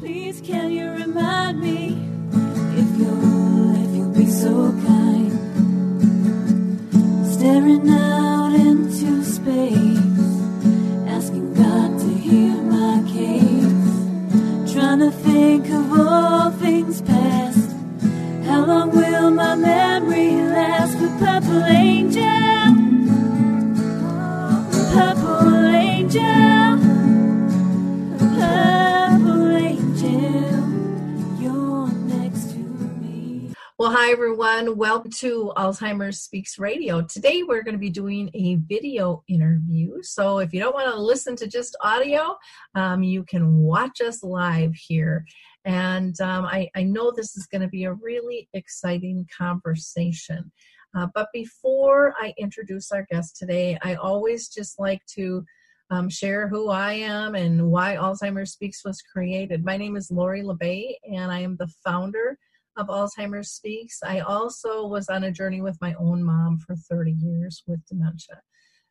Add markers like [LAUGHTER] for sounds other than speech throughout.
Please, can you remind me if you'll, if you'll be so kind? Staring out into space, asking God to hear my case. Trying to think of all things past. How long will my memory last? The purple angel, purple angel, hi everyone. Welcome to Alzheimer's Speaks Radio. Today we're going to be doing a video interview. So if you don't want to listen to just audio, um, you can watch us live here. And um, I, I know this is going to be a really exciting conversation. Uh, but before I introduce our guest today, I always just like to um, share who I am and why Alzheimer's Speaks was created. My name is Lori La Bey, and I am the founder of Alzheimer's Speaks. I also was on a journey with my own mom for 30 years with dementia.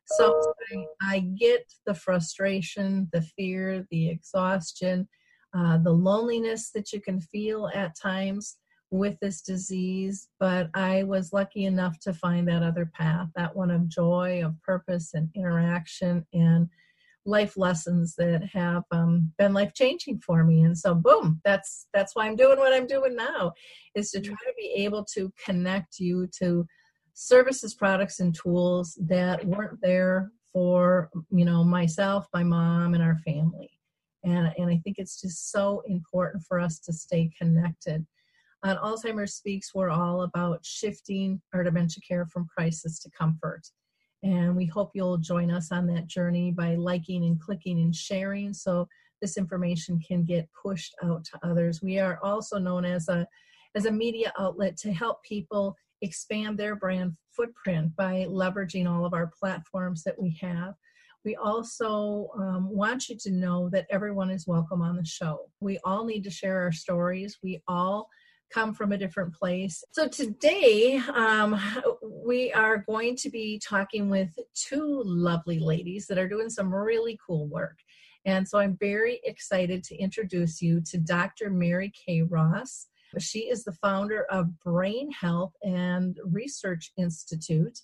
So I, I get the frustration, the fear, the exhaustion, uh, the loneliness that you can feel at times with this disease. But I was lucky enough to find that other path, that one of joy, of purpose, and interaction, and life lessons that have um, been life changing for me. And so boom that's that's why i'm doing what i'm doing now is to try to be able to connect you to services products and tools that weren't there for you know myself my mom and our family. And and i think it's just so important for us to stay connected. On alzheimer's speaks we're all about shifting our dementia care from crisis to comfort and we hope you'll join us on that journey by liking and clicking and sharing so this information can get pushed out to others. We are also known as a as a media outlet to help people expand their brand footprint by leveraging all of our platforms that we have. We also um, want you to know that everyone is welcome on the show. We all need to share our stories. We all come from a different place. So today, um, we are going to be talking with two lovely ladies that are doing some really cool work. And so I'm very excited to introduce you to Dr. Mary Kay Ross. She is the founder of Brain Health and Research Institute.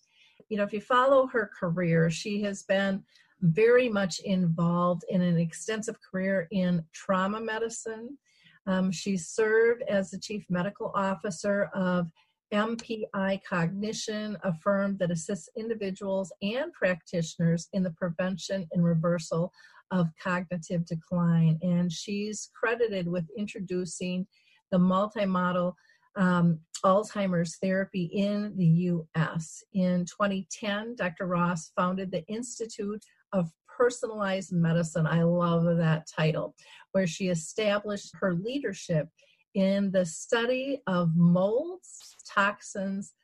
You know, if you follow her career, she has been very much involved in an extensive career in trauma medicine, um, she served as the chief medical officer of MPI Cognition, a firm that assists individuals and practitioners in the prevention and reversal of cognitive decline. And she's credited with introducing the multimodal um, Alzheimer's therapy in the US. In 2010, Dr. Ross founded the Institute of personalized medicine. I love that title, where she established her leadership in the study of molds, toxins,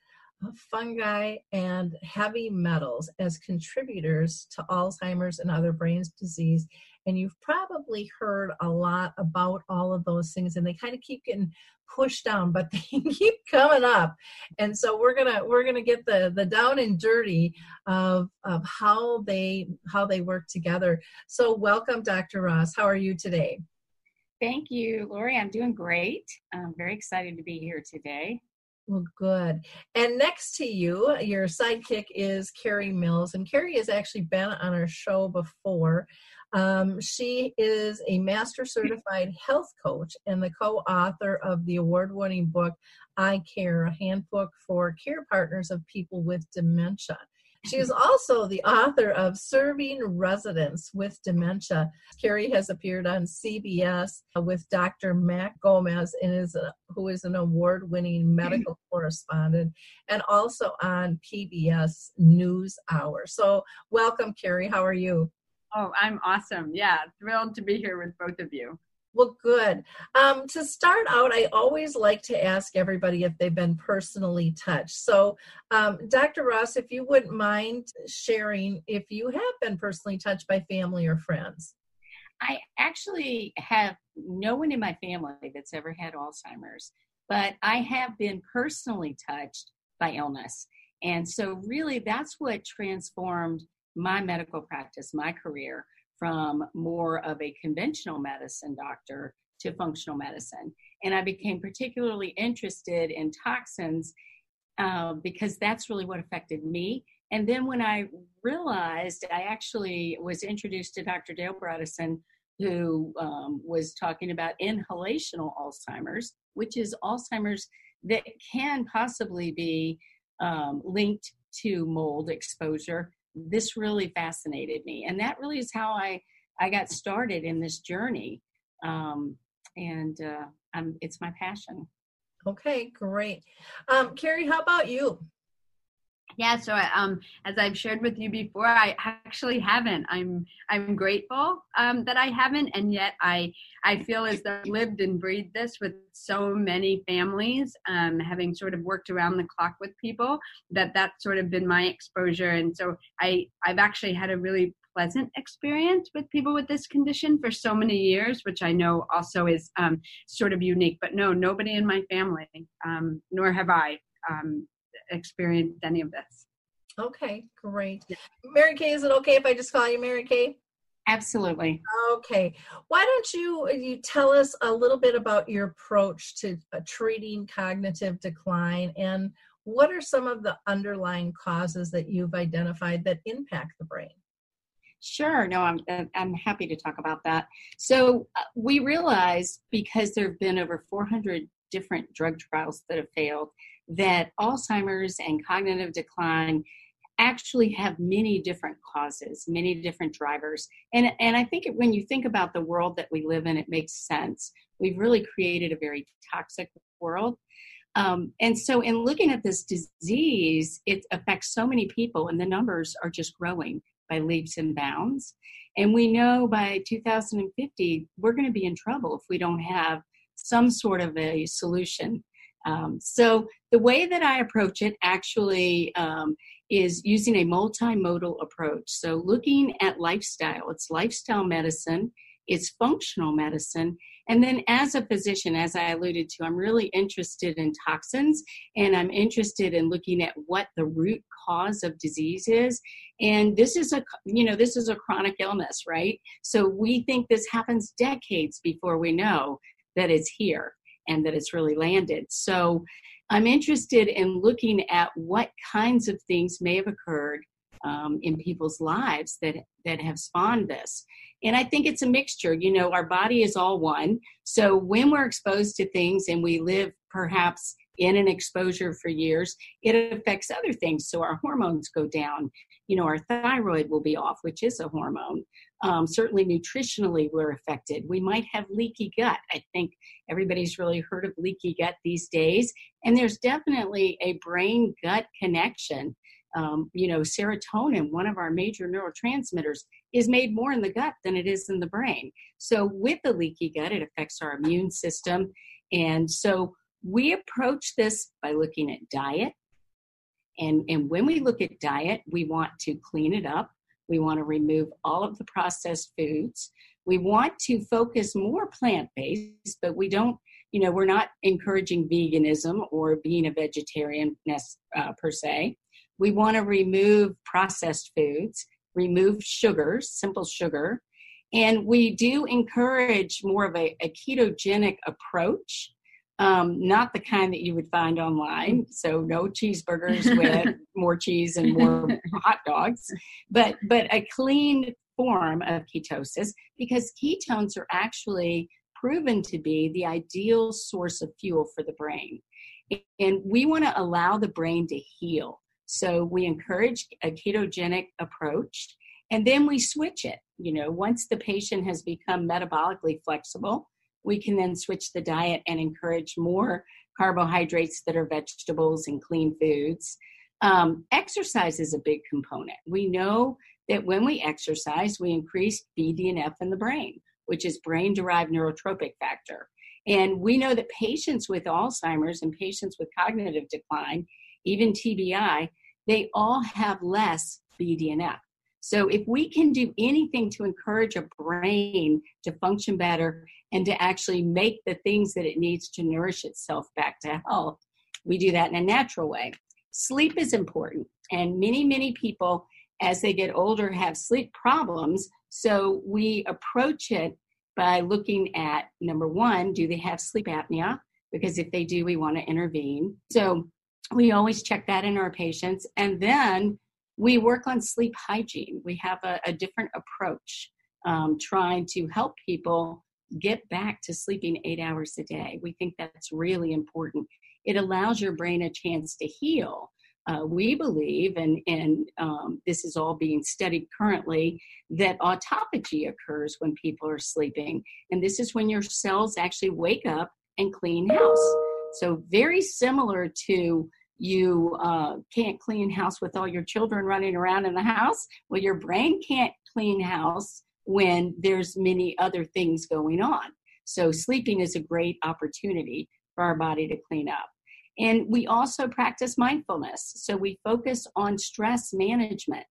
uh, fungi, and heavy metals as contributors to Alzheimer's and other brain disease. And you've probably heard a lot about all of those things, and they kind of keep getting pushed down, but [LAUGHS] they keep coming up. And so we're gonna we're gonna get the the down and dirty of of how they how they work together. So welcome, Dr. Ross. How are you today? Thank you, Lori. I'm doing great. I'm very excited to be here today. Well, good. And next to you, your sidekick is Kerry Mills. And Kerry has actually been on our show before. Um, she is a master certified health coach and the co author of the award winning book, I Care, a handbook for care partners of people with dementia. She is also the author of Serving Residents with Dementia. Kerry has appeared on CBS with Dr. Max Gomez, and is a, who is an award winning medical [CLEARS THROAT] correspondent, and also on PBS News Hour. So, welcome, Kerry. How are you? Oh, I'm awesome. Yeah, thrilled to be here with both of you. Well, good. Um, to start out, I always like to ask everybody if they've been personally touched. So, um, Dr. Ross, if you wouldn't mind sharing if you have been personally touched by family or friends. I actually have no one in my family that's ever had Alzheimer's, but I have been personally touched by illness. And so, really, that's what transformed my medical practice, my career, from more of a conventional medicine doctor to functional medicine. And I became particularly interested in toxins uh, because that's really what affected me. And then when I realized, I actually was introduced to Dr. Dale Bredesen, who um, was talking about inhalational Alzheimer's, which is Alzheimer's that can possibly be um, linked to mold exposure. This really fascinated me, and that really is how I I got started in this journey. Um, and uh, I'm, it's my passion. Okay, great. Um, Kerry, how about you? Yeah, so um, as I've shared with you before, I actually haven't. I'm I'm grateful um, that I haven't, and yet I I feel as though I've lived and breathed this with so many families, um, having sort of worked around the clock with people. That that's sort of been my exposure, and so I I've actually had a really pleasant experience with people with this condition for so many years, which I know also is um, sort of unique. But no, nobody in my family, um, nor have I um, experienced any of this. Okay, great. Mary Kay, is it okay if I just call you Mary Kay? Absolutely. Okay. Why don't you you tell us a little bit about your approach to uh, treating cognitive decline and what are some of the underlying causes that you've identified that impact the brain? Sure. No, I'm I'm happy to talk about that. So uh, we realized because there have been over 400 different drug trials that have failed that Alzheimer's and cognitive decline actually have many different causes, many different drivers. And and I think when you think about the world that we live in, it makes sense. We've really created a very toxic world. Um, and so, in looking at this disease, it affects so many people, and the numbers are just growing by leaps and bounds. And we know by 2050, we're going to be in trouble if we don't have some sort of a solution. Um, so, the way that I approach it actually um, is using a multimodal approach. So, looking at lifestyle, it's lifestyle medicine, it's functional medicine, and then, as a physician, as I alluded to, I'm really interested in toxins and I'm interested in looking at what the root cause of disease is. And this is a, you know, this is a chronic illness, right? So we think this happens decades before we know that it's here and that it's really landed. So I'm interested in looking at what kinds of things may have occurred um, in people's lives that that have spawned this. And I think it's a mixture. You know, our body is all one. So when we're exposed to things and we live perhaps in an exposure for years, it affects other things. So our hormones go down. You know, our thyroid will be off, which is a hormone. Um, certainly, nutritionally, we're affected. We might have leaky gut. I think everybody's really heard of leaky gut these days. And there's definitely a brain gut connection um, you know, serotonin, one of our major neurotransmitters, is made more in the gut than it is in the brain. So, with the leaky gut, it affects our immune system. And so, we approach this by looking at diet. And, and when we look at diet, we want to clean it up. We want to remove all of the processed foods. We want to focus more plant based, but we don't, you know, we're not encouraging veganism or being a vegetarian uh, per se. We want to remove processed foods, remove sugars, simple sugar, and we do encourage more of a, a ketogenic approach, um, not the kind that you would find online. So no cheeseburgers with [LAUGHS] more cheese and more hot dogs, but but a clean form of ketosis because ketones are actually proven to be the ideal source of fuel for the brain. And we want to allow the brain to heal. So we encourage a ketogenic approach and then we switch it. You know, once the patient has become metabolically flexible, we can then switch the diet and encourage more carbohydrates that are vegetables and clean foods. Um, exercise is a big component. We know that when we exercise, we increase BDNF in the brain, which is brain derived neurotrophic factor. And we know that patients with Alzheimer's and patients with cognitive decline, even TBI, they all have less BDNF. So if we can do anything to encourage a brain to function better and to actually make the things that it needs to nourish itself back to health, we do that in a natural way. Sleep is important, and many, many people, as they get older, have sleep problems. So we approach it by looking at number one, do they have sleep apnea? Because if they do, we want to intervene. So we always check that in our patients. And then we work on sleep hygiene. We have a, a different approach, um, trying to help people get back to sleeping eight hours a day. We think that's really important. It allows your brain a chance to heal. Uh, we believe, and, and um, this is all being studied currently, that autophagy occurs when people are sleeping. And this is when your cells actually wake up and clean house. So, very similar to you uh, can't clean house with all your children running around in the house. Well, your brain can't clean house when there's many other things going on. So, sleeping is a great opportunity for our body to clean up. And we also practice mindfulness. So we focus on stress management.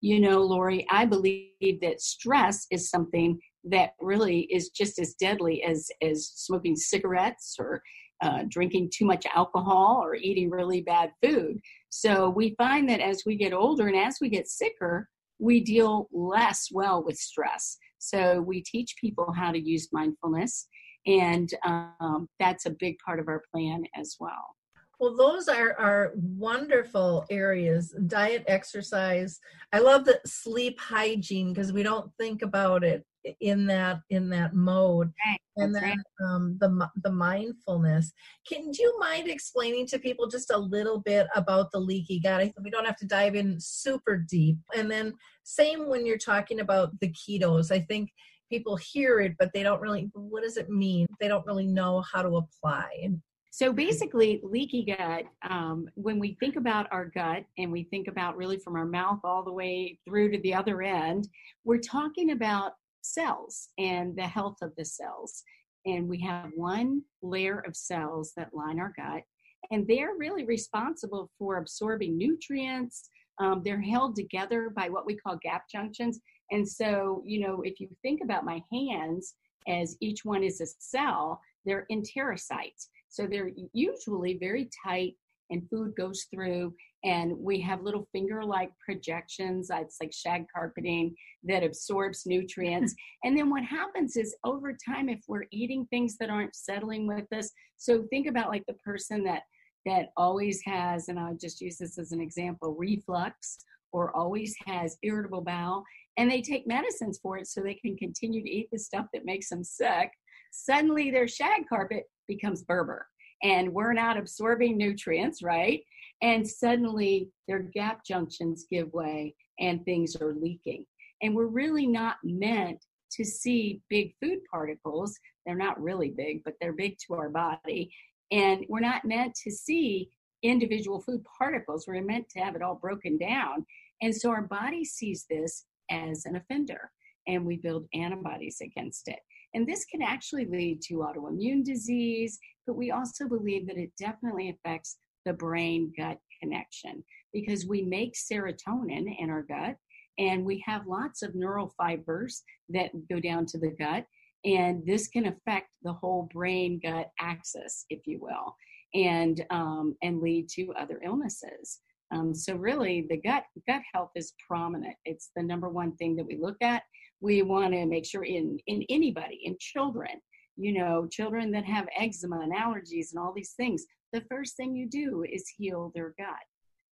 You know, Lori, I believe that stress is something that really is just as deadly as, as smoking cigarettes or uh, drinking too much alcohol or eating really bad food. So we find that as we get older and as we get sicker, we deal less well with stress. So we teach people how to use mindfulness, and um, that's a big part of our plan as well. Well, those are, are wonderful areas diet, exercise. I love the sleep hygiene because we don't think about it in that in that mode. Right. and then right. um, the the mindfulness. Can do you mind explaining to people just a little bit about the leaky gut? I think we don't have to dive in super deep. And then same when you're talking about the ketos. I think people hear it but they don't really what does it mean? They don't really know how to apply. And so basically, leaky gut, um, when we think about our gut and we think about really from our mouth all the way through to the other end, we're talking about cells and the health of the cells. And we have one layer of cells that line our gut, and they're really responsible for absorbing nutrients. Um, they're held together by what we call gap junctions. And so, you know, if you think about my hands as each one is a cell, they're enterocytes. So they're usually very tight and food goes through and we have little finger like projections uh, it's like shag carpeting that absorbs nutrients. [LAUGHS] And then what happens is over time if we're eating things that aren't settling with us so think about like the person that that always has and i'll just use this as an example reflux or always has irritable bowel and they take medicines for it so they can continue to eat the stuff that makes them sick. Suddenly their shag carpet becomes Berber and we're not absorbing nutrients, right? And suddenly their gap junctions give way and things are leaking. And we're really not meant to see big food particles. They're not really big, but they're big to our body. And we're not meant to see individual food particles. We're meant to have it all broken down. And so our body sees this as an offender and we build antibodies against it. And this can actually lead to autoimmune disease, but we also believe that it definitely affects the brain gut connection because we make serotonin in our gut and we have lots of neural fibers that go down to the gut. And this can affect the whole brain gut axis, if you will, and, um, and lead to other illnesses. Um, so really, the gut gut health is prominent. It's the number one thing that we look at we want to make sure in in anybody in children you know children that have eczema and allergies and all these things the first thing you do is heal their gut.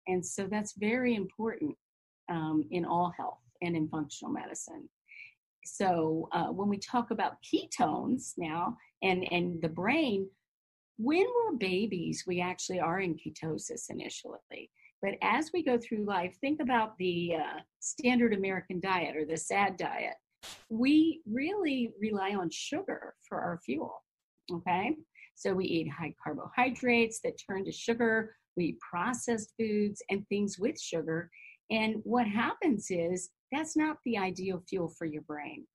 And so that's very important um, in all health and in functional medicine. So uh, when we talk about ketones now and and the brain when we're babies we actually are in ketosis initially but as we go through life, think about the uh, standard American diet or the SAD diet. We really rely on sugar for our fuel. Okay. So we eat high carbohydrates that turn to sugar. We eat processed foods and things with sugar. And what happens is that's not the ideal fuel for your brain.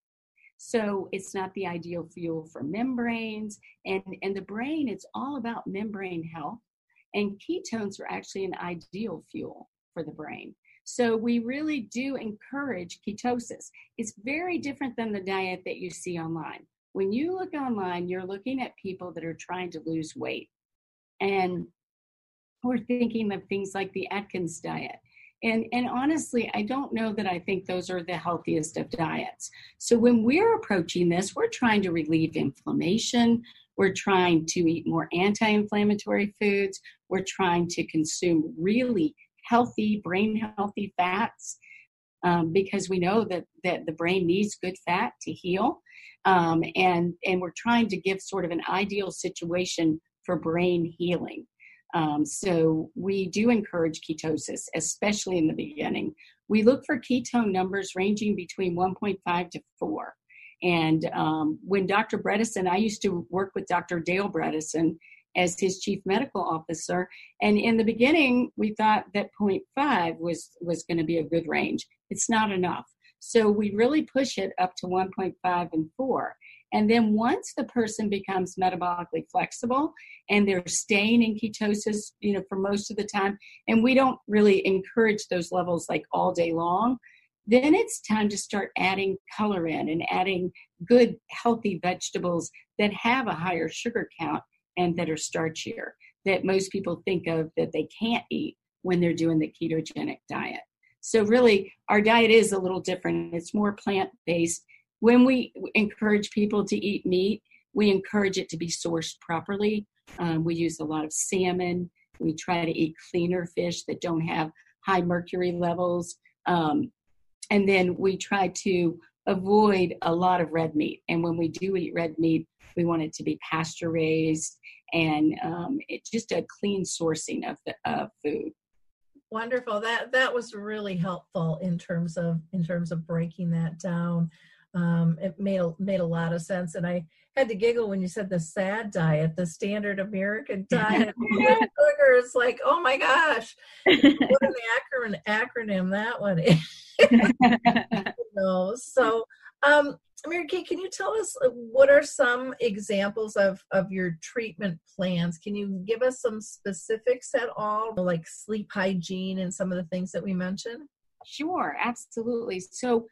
So it's not the ideal fuel for membranes. And, and the brain, it's all about membrane health and ketones are actually an ideal fuel for the brain. So we really do encourage ketosis. It's very different than the diet that you see online. When you look online, you're looking at people that are trying to lose weight. And we're thinking of things like the Atkins diet. And, and honestly, I don't know that I think those are the healthiest of diets. So when we're approaching this, we're trying to relieve inflammation. We're trying to eat more anti inflammatory foods. We're trying to consume really healthy, brain healthy fats um, because we know that, that the brain needs good fat to heal. Um, and, and we're trying to give sort of an ideal situation for brain healing. Um, so we do encourage ketosis, especially in the beginning. We look for ketone numbers ranging between 1.5 to 4. And um, when Dr. Bredesen, I used to work with Dr. Dale Bredesen as his chief medical officer. And in the beginning, we thought that 0.5 was, was going to be a good range. It's not enough. So we really push it up to 1.5 and 4. And then once the person becomes metabolically flexible and they're staying in ketosis, you know, for most of the time, and we don't really encourage those levels like all day long, then it's time to start adding color in and adding good, healthy vegetables that have a higher sugar count and that are starchier that most people think of that they can't eat when they're doing the ketogenic diet. So, really, our diet is a little different. It's more plant based when we encourage people to eat meat, we encourage it to be sourced properly. Um, we use a lot of salmon. We try to eat cleaner fish that don't have high mercury levels. Um, and then we try to avoid a lot of red meat. And when we do eat red meat, we want it to be pasture raised and um, just a clean sourcing of the of food. Wonderful. That that was really helpful in terms of in terms of breaking that down. Um, it made a, made a lot of sense, and I had to giggle when you said the SAD diet, the standard American [LAUGHS] diet. [LAUGHS] sugar is like, oh my gosh, what an acronym, acronym that one is. [LAUGHS] no, so um, Mary Kay, can you tell us uh, what are some examples of, of your treatment plans? Can you give us some specifics at all, like sleep hygiene and some of the things that we mentioned? Sure, absolutely. So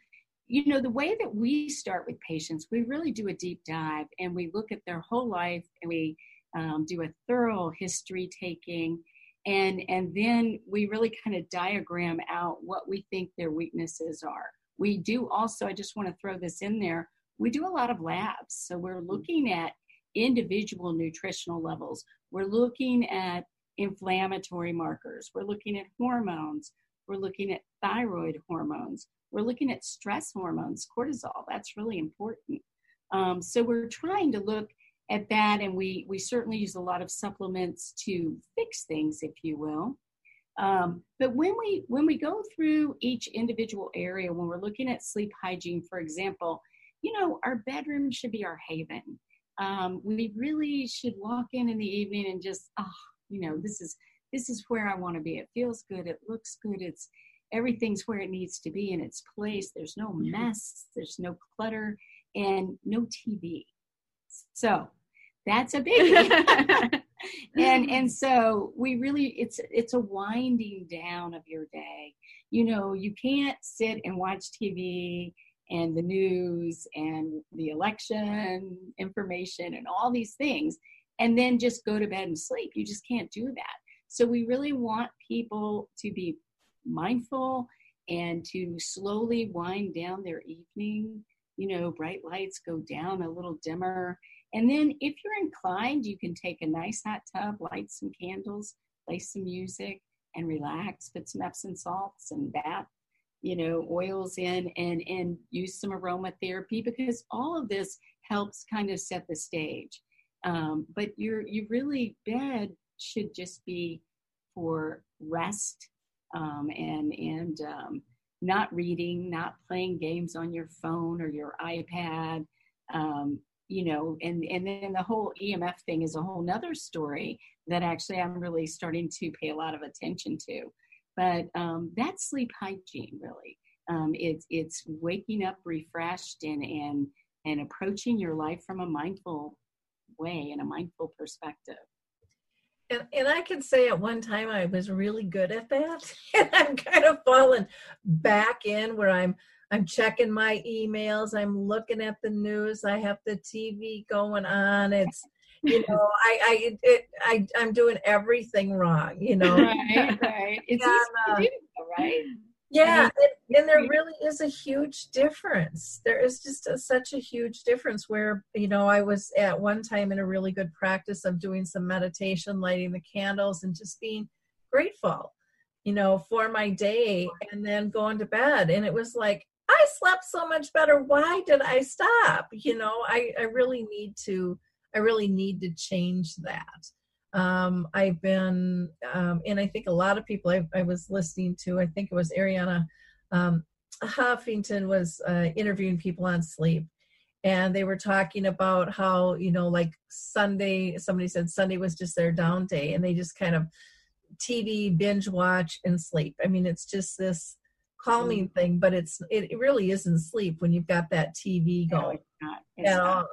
you know, the way that we start with patients, we really do a deep dive and we look at their whole life and we um, do a thorough history taking. And, and then we really kind of diagram out what we think their weaknesses are. We do also, I just want to throw this in there, we do a lot of labs. So we're looking at individual nutritional levels, we're looking at inflammatory markers, we're looking at hormones, we're looking at thyroid hormones, we're looking at stress hormones, cortisol. That's really important. Um, so we're trying to look at that, and we we certainly use a lot of supplements to fix things, if you will. Um, but when we when we go through each individual area, when we're looking at sleep hygiene, for example, you know our bedroom should be our haven. Um, we really should walk in in the evening and just, oh, you know, this is this is where I want to be. It feels good. It looks good. It's everything's where it needs to be in its place. There's no mm-hmm. mess, there's no clutter, and no TV. So that's a biggie. [LAUGHS] and and so we really it's it's a winding down of your day. You know, you can't sit and watch TV and the news and the election information and all these things and then just go to bed and sleep. You just can't do that. So we really want people to be mindful and to slowly wind down their evening. You know, bright lights go down a little dimmer. And then, if you're inclined, you can take a nice hot tub, light some candles, play some music, and relax. Put some Epsom salts and bath, you know, oils in, and and use some aromatherapy because all of this helps kind of set the stage. Um, but your you really bed should just be for rest um, and and um, not reading, not playing games on your phone or your iPad. Um, you know, and and then the whole EMF thing is a whole nother story that actually I'm really starting to pay a lot of attention to. But um, that's sleep hygiene, really. Um, it's it's waking up refreshed and and and approaching your life from a mindful way and a mindful perspective and, and I can say at one time I was really good at that. [LAUGHS] And I'm kind of fallen back in where I'm I'm checking my emails, I'm looking at the news, I have the TV going on. It's you [LAUGHS] know I I, it, I I'm doing everything wrong you know right right it's [LAUGHS] And, easy uh, to do right yeah and, and there really is a huge difference. There is just a, such a huge difference where you know i was at one time in a really good practice of doing some meditation lighting the candles and just being grateful you know for my day and then going to bed. And it was like i slept so much better. Why did i stop? You know i i really need to i really need to change that um, I've been, um, and I think a lot of people I, I was listening to, I think it was Arianna um, Huffington was uh, interviewing people on sleep. And they were talking about how, you know, like Sunday, somebody said Sunday was just their down day and they just kind of TV binge watch and sleep. I mean, it's just this calming thing, but it's, it, really isn't sleep when you've got that TV no, going it's not it's at not. all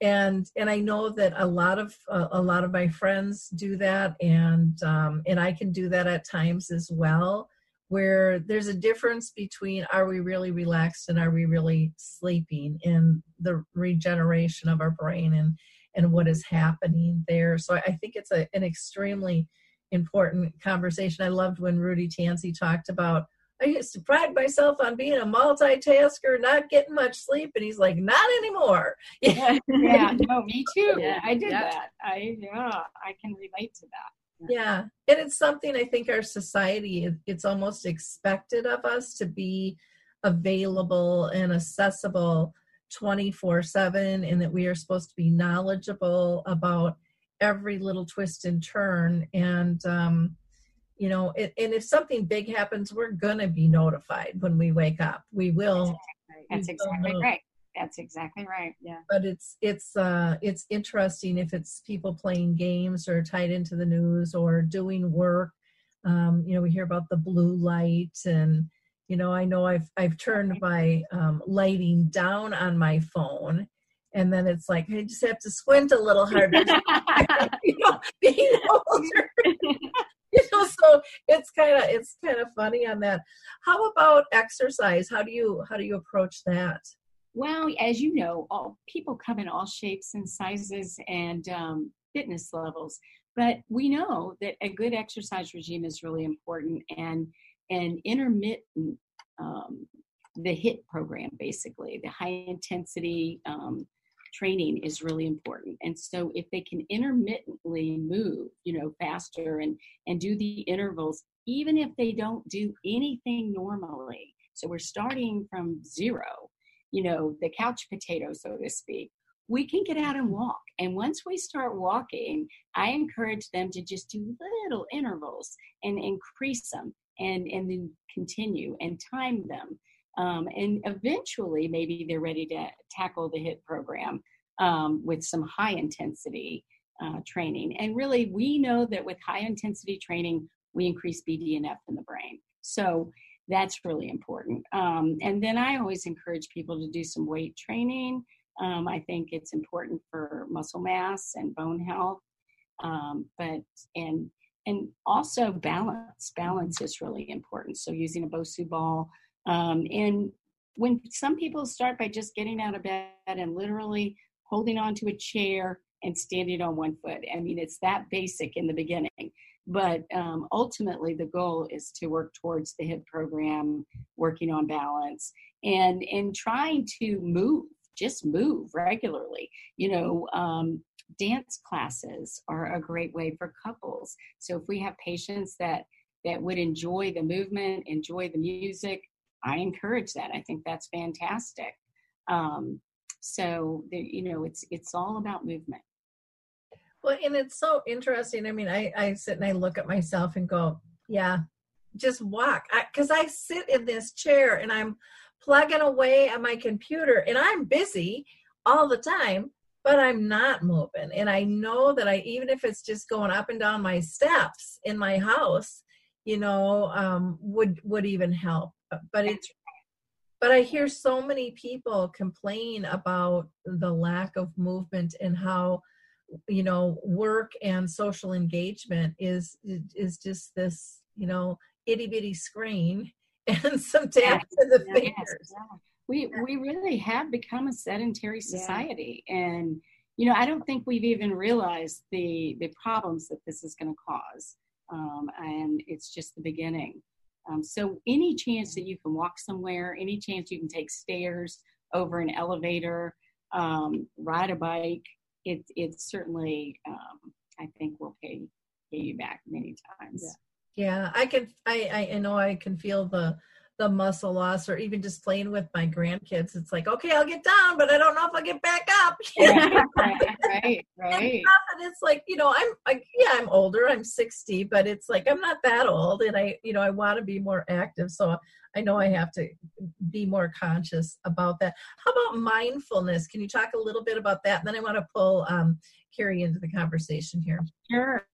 and and i know that a lot of uh, a lot of my friends do that and um and i can do that at times as well where there's a difference between are we really relaxed and are we really sleeping in the regeneration of our brain and and what is happening there. So i, think it's a, an extremely important conversation. I loved when rudy tanzi talked about I used to pride myself on being a multitasker, not getting much sleep, and he's like, not anymore. [LAUGHS] yeah, yeah. No me too. Yeah, i did yeah. that. I yeah i can relate to that. Yeah, and it's something I think our society, it's almost expected of us to be available and accessible 24/7 and that we are supposed to be knowledgeable about every little twist and turn. And um you know it, and if something big happens we're going to be notified when we wake up. We will. That's exactly don't know. right. That's exactly right. Yeah. but it's it's uh it's interesting if it's people playing games or tied into the news or doing work. Um you know we hear about the blue light and you know i know i've i've turned my um, lighting down on my phone and then it's like i just have to squint a little harder. [LAUGHS] [LAUGHS] You know being older [LAUGHS] [LAUGHS] know so it's kind of it's kind of funny on that how about exercise how do you how do you approach that Well, as you know, all people come in all shapes and sizes and um, fitness levels. But we know that a good exercise regime is really important, and and intermittent um, the HIIT program, basically the high intensity um, training, is really important. And so, if they can intermittently move, you know, faster and and do the intervals, even if they don't do anything normally. So we're starting from zero you know, the couch potato, so to speak, we can get out and walk. And once we start walking, I encourage them to just do little intervals and increase them and, and then continue and time them. Um, and eventually, maybe they're ready to tackle the HIIT program um, with some high intensity uh, training. And really, we know that with high intensity training, we increase BDNF in the brain. So that's really important. Um, and then I always encourage people to do some weight training. Um, I think it's important for muscle mass and bone health. Um, but and and also balance. Balance is really important. So using a Bosu ball. Um, and when some people start by just getting out of bed and literally holding onto a chair and standing on one foot. I mean, it's that basic in the beginning but um, ultimately the goal is to work towards the HIIT program working on balance and and trying to move just move regularly you know um, dance classes are a great way for couples so if we have patients that that would enjoy the movement enjoy the music i encourage that i think that's fantastic um, so you know it's it's all about movement Well, and it's so interesting. I mean, I, I sit and I look at myself and go, yeah, just walk. Because I, sit in this chair and I'm plugging away at my computer and I'm busy all the time, but I'm not moving. And I know that I, even if it's just going up and down my steps in my house, you know, um, would would even help. But it's but I hear so many people complain about the lack of movement and how you know work and social engagement is is just this you know itty bitty screen [LAUGHS] and some taps in the Yes, fingers. Yeah. We we really have become a sedentary society, and you know, I don't think we've even realized the the problems that this is going to cause, um, and it's just the beginning. Um, so, any chance that you can walk somewhere, any chance you can take stairs over an elevator, um, ride a bike, it it certainly um, I think will pay pay you back many times. Yeah, yeah I can. I I know I can feel the the muscle loss or even just playing with my grandkids it's like okay i'll get down but i don't know if i'll get back up. [LAUGHS] [LAUGHS] Right right right. And it's like you know i'm like yeah i'm older i'm 60 but it's like i'm not that old and i you know i want to be more active so i know i have to be more conscious about that. How about mindfulness? Can you talk a little bit about that? And then i want to pull um, kerry into the conversation here. Sure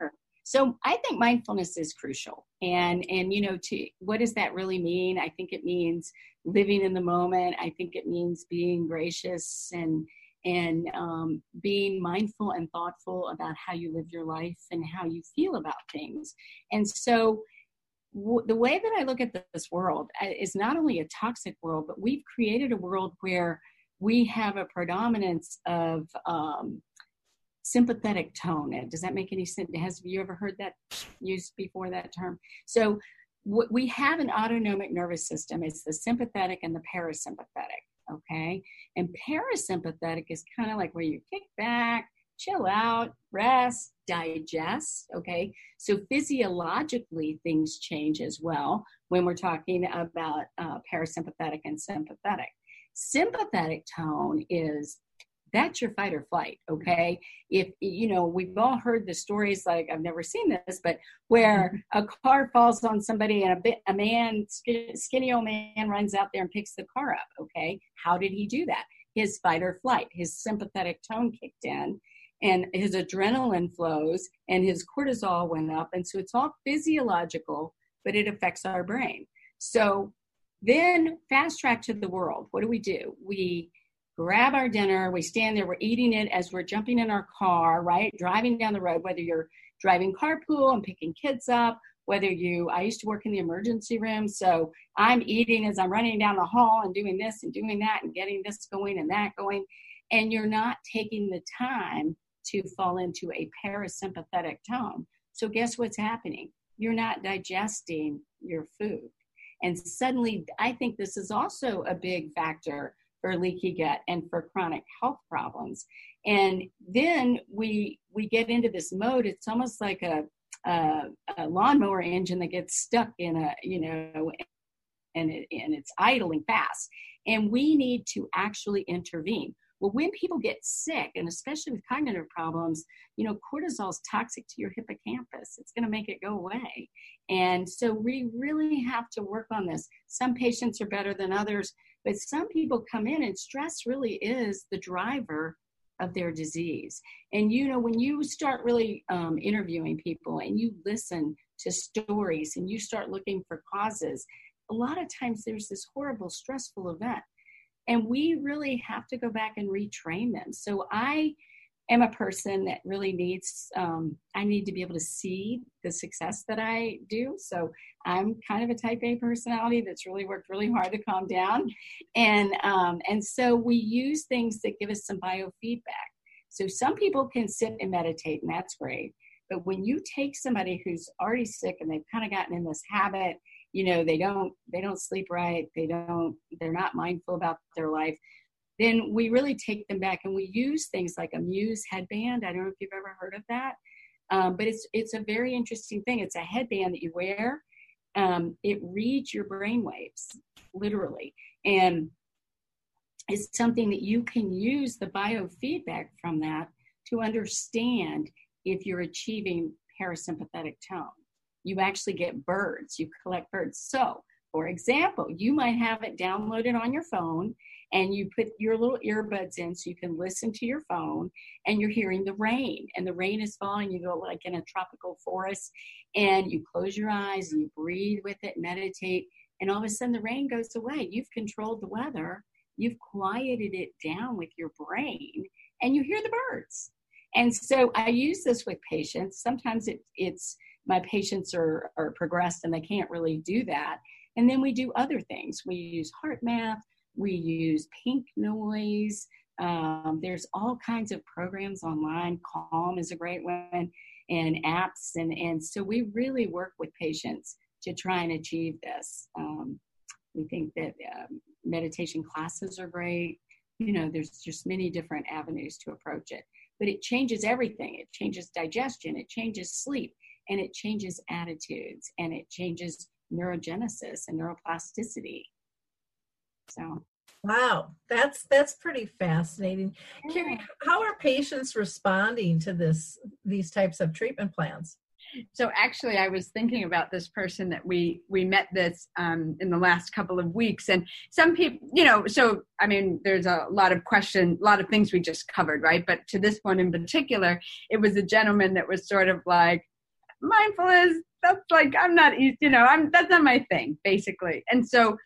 so I think mindfulness is crucial. And and you know, to what does that really mean? I think it means living in the moment. I think it means being gracious and and um, being mindful and thoughtful about how you live your life and how you feel about things. And so the way that I look at this world uh, is not only a toxic world, but we've created a world where we have a predominance of um, sympathetic tone. Does that make any sense? Has you ever heard that used before that term? So we have an autonomic nervous system. It's the sympathetic and the parasympathetic. Okay, and parasympathetic is kind of like where you kick back, chill out, rest, digest. Okay, so physiologically things change as well when we're talking about uh, parasympathetic and sympathetic. Sympathetic tone is that's your fight or flight mm-hmm. okay? If you know we've all heard the stories like i've never seen this but where mm-hmm. a car falls on somebody and a bit a man skinny old man runs out there and picks the car up okay? How did he do that? His fight or flight his sympathetic tone kicked in and his adrenaline flows and his cortisol went up and so it's all physiological but it affects our brain. So then fast track to the world. What do we do? We grab our dinner, we stand there, we're eating it as we're jumping in our car, right? Driving down the road, whether you're driving carpool and picking kids up, whether you, I used to work in the emergency room, so I'm eating as I'm running down the hall and doing this and doing that and getting this going and that going, and you're not taking the time to fall into a parasympathetic tone. So, guess what's happening? You're not digesting your food. And suddenly, I think this is also a big factor for leaky gut and for chronic health problems. And then we we get into this mode. It's almost like a, a, a lawnmower engine that gets stuck in a you know, and it, and it's idling fast. And we need to actually intervene. Well, when people get sick, and especially with cognitive problems, you know, cortisol is toxic to your hippocampus. It's going to make it go away. And so we really have to work on this. Some patients are better than others. But some people come in and stress really is the driver of their disease. And you know, when you start really um, interviewing people and you listen to stories and you start looking for causes, a lot of times there's this horrible, stressful event. And we really have to go back and retrain them. So I am a person that really needs um, i need to be able to see the success that i do. So i'm kind of a type a personality that's really worked really hard to calm down. And um, and so we use things that give us some biofeedback. So some people can sit and meditate and that's great. But when you take somebody who's already sick and they've kind of gotten in this habit you know they don't they don't sleep right they don't they're not mindful about their life then we really take them back and we use things like a Muse headband. I don't know if you've ever heard of that, um, but it's it's a very interesting thing. It's a headband that you wear. Um, it reads your brain waves literally, and it's something that you can use the biofeedback from that to understand if you're achieving parasympathetic tone. You actually get birds. You collect birds. So, for example, you might have it downloaded on your phone and you put your little earbuds in so you can listen to your phone and you're hearing the rain and the rain is falling. You go like in a tropical forest and you close your eyes and you breathe with it meditate and all of a sudden the rain goes away. You've controlled the weather. You've quieted it down with your brain and you hear the birds. And so i use this with patients. Sometimes it, it's my patients are, are progressed and they can't really do that and then we do other things we use HeartMath we use pink noise. Um, there's all kinds of programs online. Calm is a great one, and apps, and and so we really work with patients to try and achieve this. Um, we think that um, meditation classes are great. You know, there's just many different avenues to approach it, but it changes everything. It changes digestion, it changes sleep, and it changes attitudes, and it changes neurogenesis and neuroplasticity. So Wow, that's that's pretty fascinating. Kerry, how are patients responding to this these types of treatment plans? So actually, I was thinking about this person that we we met this um, in the last couple of weeks, and some people, you know, so I mean, there's a lot of question, a lot of things we just covered, right? But to this one in particular, it was a gentleman that was sort of like mindfulness. That's like I'm not, you know, I'm that's not my thing, basically. And so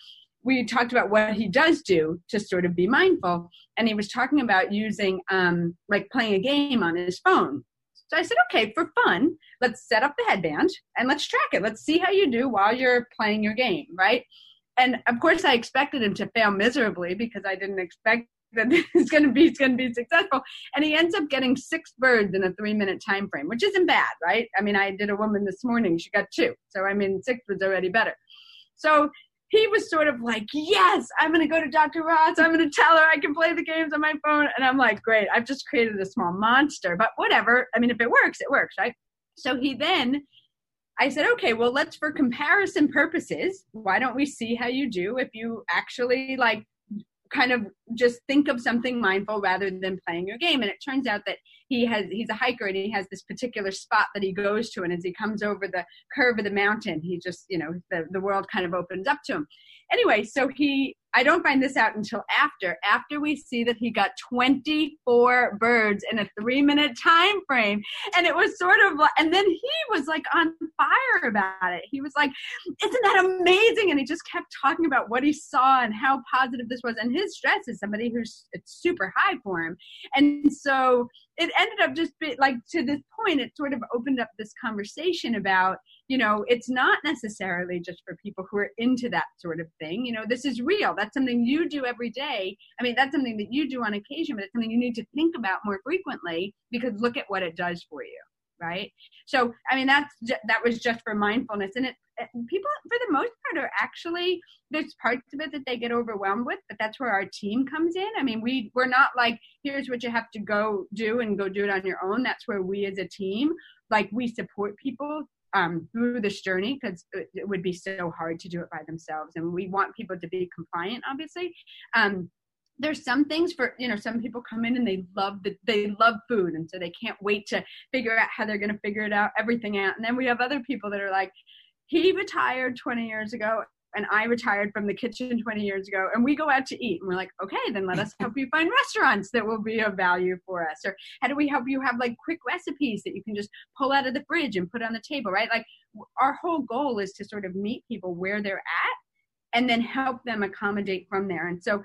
we talked about what he does do to sort of be mindful and he was talking about using um, like playing a game on his phone so i said okay for fun let's set up the headband and let's track it let's see how you do while you're playing your game right and of course i expected him to fail miserably because i didn't expect that he's going to be he's going to be successful and he ends up getting six birds in a three minute time frame which isn't bad right i mean i did a woman this morning she got two so i mean six was already better so he was sort of like, Yes, I'm going to go to Dr. Ross. I'm going to tell her I can play the games on my phone. And I'm like, Great, I've just created a small monster, but whatever. I mean, if it works, it works, right? So he then, I said, Okay, well, let's for comparison purposes, why don't we see how you do if you actually like kind of just think of something mindful rather than playing your game. And it turns out that he has he's a hiker and he has this particular spot that he goes to and as he comes over the curve of the mountain, he just, you know, the, the world kind of opens up to him. Anyway, so he I don't find this out until after. After we see that he got 24 birds in a three minute time frame. And it was sort of like, and then he was like on fire about it. He was like, Isn't that amazing? And he just kept talking about what he saw and how positive this was. And his stress is somebody who's it's super high for him. And so it ended up just be, like to this point, it sort of opened up this conversation about, you know, it's not necessarily just for people who are into that sort of thing. You know, this is real. That's something you do every day. I mean, that's something that you do on occasion, but it's something you need to think about more frequently because look at what it does for you, right? So, I mean, that's that was just for mindfulness, and it people for the most part are actually there's parts of it that they get overwhelmed with but that's where our team comes in. I mean we we're not like here's what you have to go do and go do it on your own. That's where we as a team like we support people um, through this journey because it would be so hard to do it by themselves and we want people to be compliant obviously. Um, there's some things for you know some people come in and they love the they love food and so they can't wait to figure out how they're going to figure it out everything out and then we have other people that are like he retired 20 years ago and I retired from the kitchen 20 years ago, and we go out to eat. And we're like, okay, then let us help you [LAUGHS] find restaurants that will be of value for us. Or how do we help you have like quick recipes that you can just pull out of the fridge and put on the table, right? Like, our whole goal is to sort of meet people where they're at and then help them accommodate from there. And so,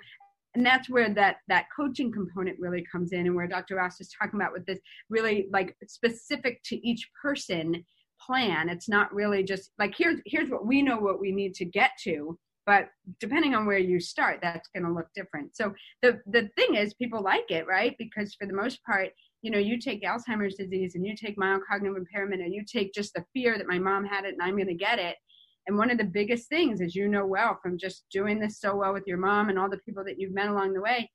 and that's where that that coaching component really comes in and where dr ross is talking about with this really like specific to each person plan. It's not really just like here's here's what we know what we need to get to but depending on where you start that's going to look different. So the the thing is people like it right? Because for the most part you know you take alzheimer's disease and you take mild cognitive impairment and you take just the fear that my mom had it and i'm going to get it and one of the biggest things as you know well from just doing this so well with your mom and all the people that you've met along the way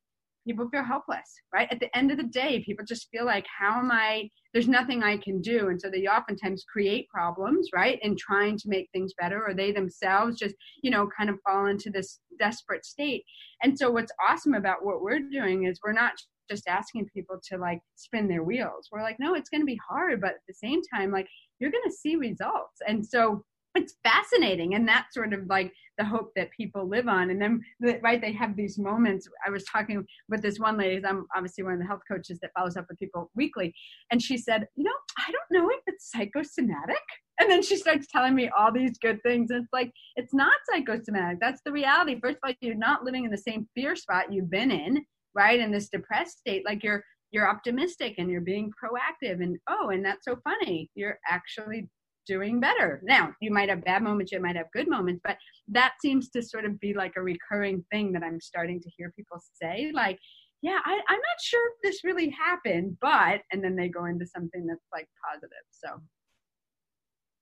people feel helpless, right? At the end of the day, people just feel like, how am I? There's nothing I can do. And so they oftentimes create problems, right? In trying to make things better, or they themselves just, you know, kind of fall into this desperate state. And so what's awesome about what we're doing is we're not just asking people to like spin their wheels. We're like, no, it's going to be hard, but at the same time, like, you're going to see results. And so it's fascinating and that's sort of like the hope that people live on. And then right they have these moments i was talking with this one lady i'm obviously one of the health coaches that follows up with people weekly and she said you know i don't know if it's psychosomatic. And then she starts telling me all these good things and it's like it's not psychosomatic. That's the reality. First of all you're not living in the same fear spot you've been in right in this depressed state. Like you're you're optimistic and you're being proactive and oh and that's so funny. You're actually doing better. Now, you might have bad moments, you might have good moments, but that seems to sort of be like a recurring thing that I'm starting to hear people say. Like, yeah, I, I'm not sure if this really happened, but, and then they go into something that's like positive. So,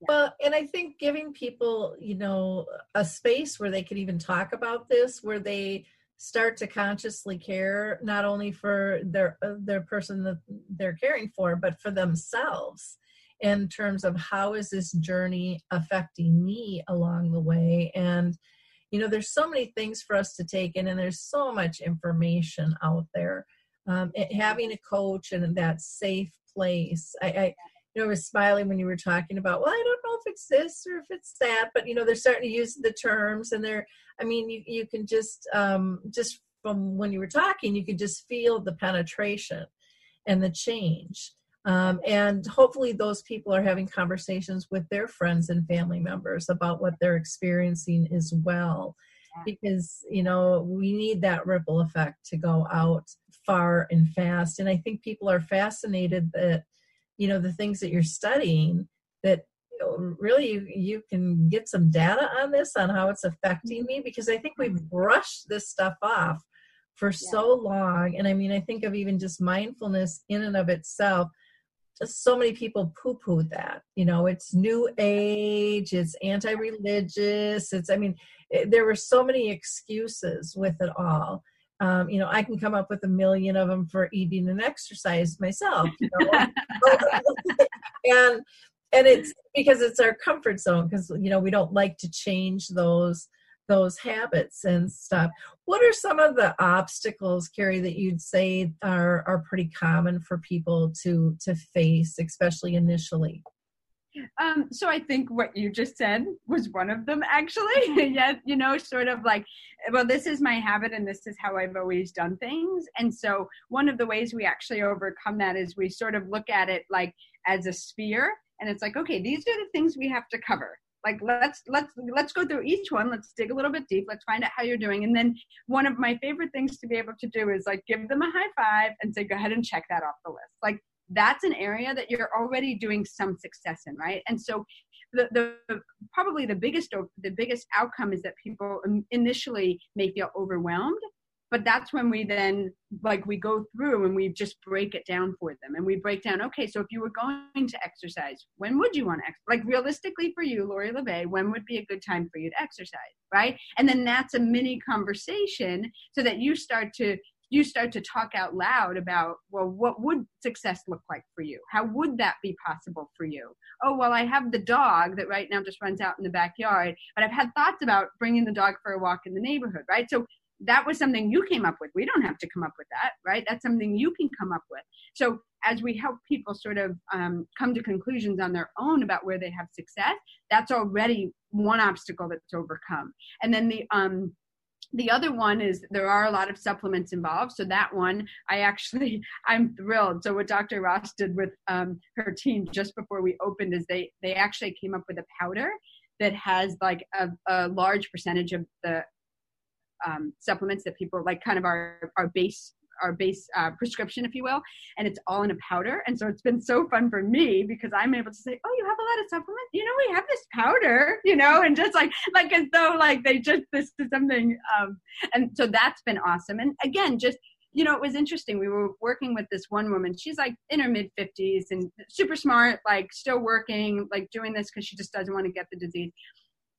Well, and I think giving people, you know, a space where they can even talk about this, where they start to consciously care not only for their uh, their person that they're caring for, but for themselves in terms of how is this journey affecting me along the way and you know there's so many things for us to take in and there's so much information out there um, having a coach and that safe place I, I you know, I was smiling when you were talking about, well, I don't know if it's this or if it's that, but you know, they're starting to use the terms and they're, I mean, you, you can just, um, just from when you were talking, you could just feel the penetration and the change. Um, and hopefully those people are having conversations with their friends and family members about what they're experiencing as well. Because you know we need that ripple effect to go out far and fast. And i think people are fascinated that you know the things that you're studying that really you, you can get some data on this on how it's affecting me because i think we've brushed this stuff off for yeah. so long. And i mean i think of even just mindfulness in and of itself just so many people poo poo that you know it's new age it's anti-religious it's i mean it, there were so many excuses with it all um, you know, I can come up with a million of them for eating and exercise myself. You know? [LAUGHS] and and it's because it's our comfort zone because you know we don't like to change those those habits and stuff. What are some of the obstacles, Kerry, that you'd say are are pretty common for people to to face, especially initially? Um, so I think what you just said was one of them actually. [LAUGHS] yes, you know, sort of like, well, this is my habit and this is how I've always done things. And so one of the ways we actually overcome that is we sort of look at it like as a sphere and it's like, okay, these are the things we have to cover. Like let's let's let's go through each one. Let's dig a little bit deep. Let's find out how you're doing. And then one of my favorite things to be able to do is like give them a high five and say, go ahead and check that off the list. Like that's an area that you're already doing some success in right and so the, the probably the biggest the biggest outcome is that people initially may feel overwhelmed but that's when we then like we go through and we just break it down for them. And we break down okay so if you were going to exercise when would you want to ex- like realistically for you lori La Bey, when would be a good time for you to exercise right? And then that's a mini conversation so that you start to you start to talk out loud about well what would success look like for you? How would that be possible for you? Oh well i have the dog that right now just runs out in the backyard but i've had thoughts about bringing the dog for a walk in the neighborhood right? So that was something you came up with. We don't have to come up with that right? That's something you can come up with. So as we help people sort of um, come to conclusions on their own about where they have success that's already one obstacle that's overcome. And then the um, the other one is there are a lot of supplements involved. So that one i actually [LAUGHS] i'm thrilled. So what dr ross did with um, her team just before we opened is they they actually came up with a powder that has like a, a large percentage of the um, supplements that people like kind of our our base our base uh, prescription, if you will, and it's all in a powder. And so it's been so fun for me because I'm able to say, "Oh, you have a lot of supplements. You know, we have this powder. You know," and just like like as though like they just this is something. Um, and so that's been awesome. And again, just you know, it was interesting. We were working with this one woman. She's like in her mid 50s and super smart, like still working, like doing this because she just doesn't want to get the disease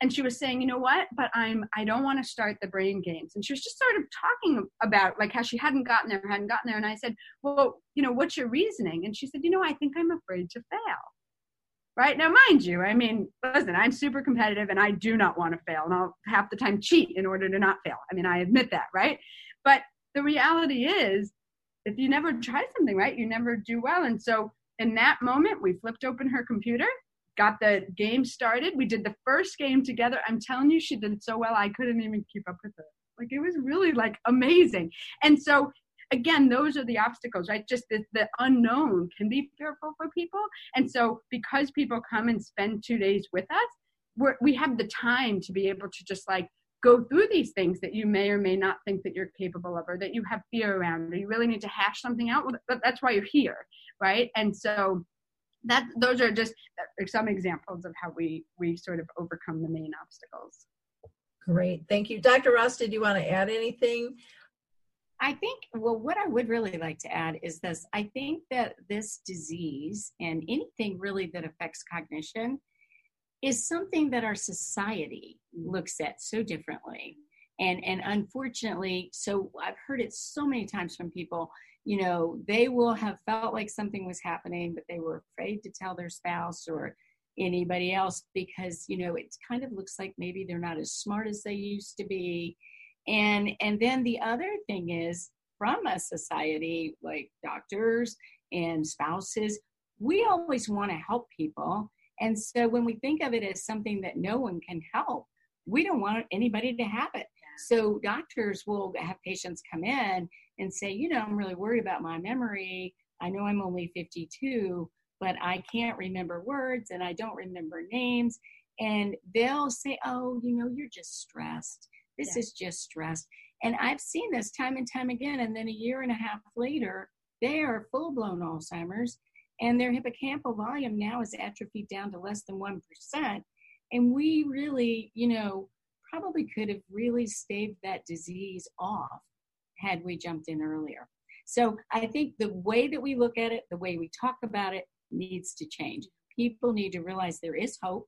and she was saying, you know what, but I'm I don't want to start the brain games. And she was just sort of talking about like how she hadn't gotten there, hadn't gotten there. And I said, well, you know, what's your reasoning? And she said, you know, I think I'm afraid to fail. Right now, mind you, I mean, listen, I'm super competitive and I do not want to fail, and I'll half the time cheat in order to not fail. I mean, I admit that, right? But the reality is, if you never try something, right, you never do well. And so, in that moment, we flipped open her computer got the game started. We did the first game together. I'm telling you, she did so well, I couldn't even keep up with her. Like it was really like amazing. And so again, those are the obstacles, right? Just the, the unknown can be fearful for people. And so because people come and spend two days with us, we're, we have the time to be able to just like go through these things that you may or may not think that you're capable of or that you have fear around or you really need to hash something out well, that's why you're here right and so that those are just uh, some examples of how we we sort of overcome the main obstacles. Great. Thank you. Dr ross did you want to add anything? I think, well, what I would really like to add is this. I think that this disease and anything really that affects cognition is something that our society looks at so differently. And, and unfortunately, so I've heard it so many times from people, you know, they will have felt like something was happening, but they were afraid to tell their spouse or anybody else because, you know, it kind of looks like maybe they're not as smart as they used to be. And and then the other thing is from a society like doctors and spouses we always want to help people. And so when we think of it as something that no one can help we don't want anybody to have it so doctors will have patients come in and say you know i'm really worried about my memory i know i'm only 52 but i can't remember words and i don't remember names and they'll say oh you know you're just stressed this yeah. is just stress. And I've seen this time and time again. And then a year and a half later, they are full blown Alzheimer's, and their hippocampal volume now is atrophied down to less than 1%. And we really, you know, probably could have really staved that disease off had we jumped in earlier. So I think the way that we look at it, the way we talk about it, needs to change. People need to realize there is hope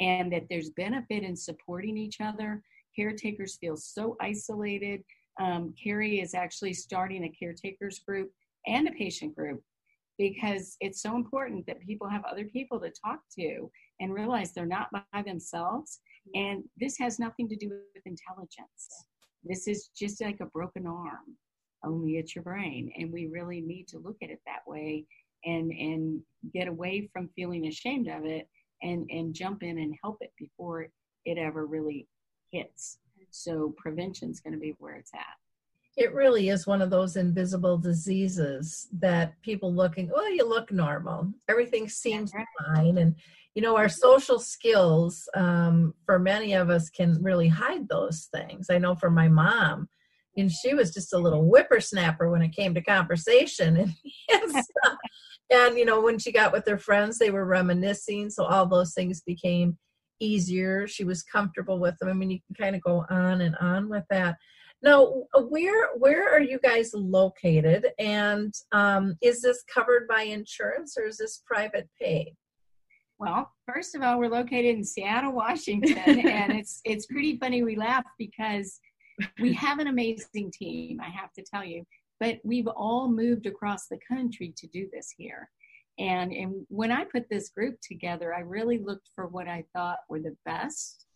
and that there's benefit in supporting each other caretakers feel so isolated. Um, Kerry is actually starting a caretakers group and a patient group because it's so important that people have other people to talk to and realize they're not by themselves. And this has nothing to do with intelligence. This is just like a broken arm, only it's your brain. And we really need to look at it that way and and get away from feeling ashamed of it and and jump in and help it before it ever really hits. So prevention is going to be where it's at. It really is one of those invisible diseases that people looking, well, you look normal. Everything seems right. fine. And, you know, our social skills um, for many of us can really hide those things. I know for my mom, and she was just a little whippersnapper when it came to conversation [LAUGHS] and, [LAUGHS] and, and you know when she got with her friends they were reminiscing so all those things became easier. She was comfortable with them. I mean, you can kind of go on and on with that. Now, where where are you guys located, and um, is this covered by insurance or is this private pay? Well, first of all, we're located in Seattle, Washington, [LAUGHS] and it's it's pretty funny. We laugh because we have an amazing team. I have to tell you, but we've all moved across the country to do this here. And, and when I put this group together, I really looked for what I thought were the best.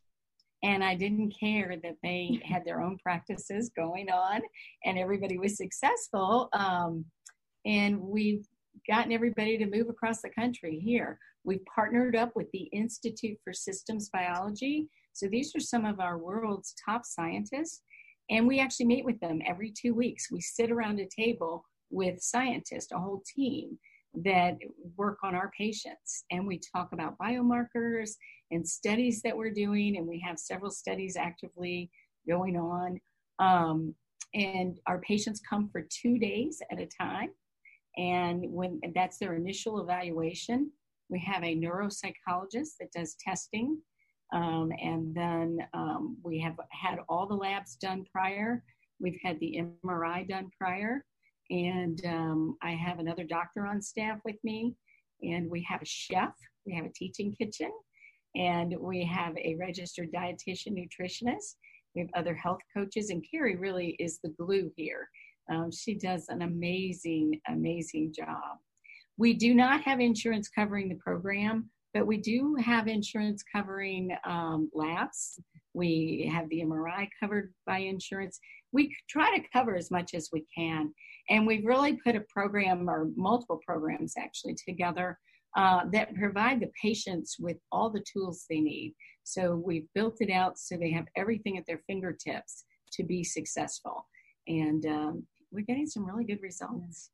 And I didn't care that they had their own practices going on and everybody was successful. Um, and we've gotten everybody to move across the country here. We've partnered up with the Institute for Systems Biology. So these are some of our world's top scientists. And we actually meet with them every two weeks. We sit around a table with scientists, a whole team that work on our patients. And we talk about biomarkers and studies that we're doing, and we have several studies actively going on. Um, and our patients come for two days at a time. And when that's their initial evaluation, we have a neuropsychologist that does testing. Um, and then um, we have had all the labs done prior. We've had the MRI done prior and um, I have another doctor on staff with me, and we have a chef, we have a teaching kitchen, and we have a registered dietitian nutritionist. We have other health coaches, and Kerry really is the glue here. Um, she does an amazing, amazing job. We do not have insurance covering the program, but we do have insurance covering um, labs. We have the MRI covered by insurance. We try to cover as much as we can. And we've really put a program or multiple programs actually together uh, that provide the patients with all the tools they need. So we've built it out so they have everything at their fingertips to be successful. And um, we're getting some really good results.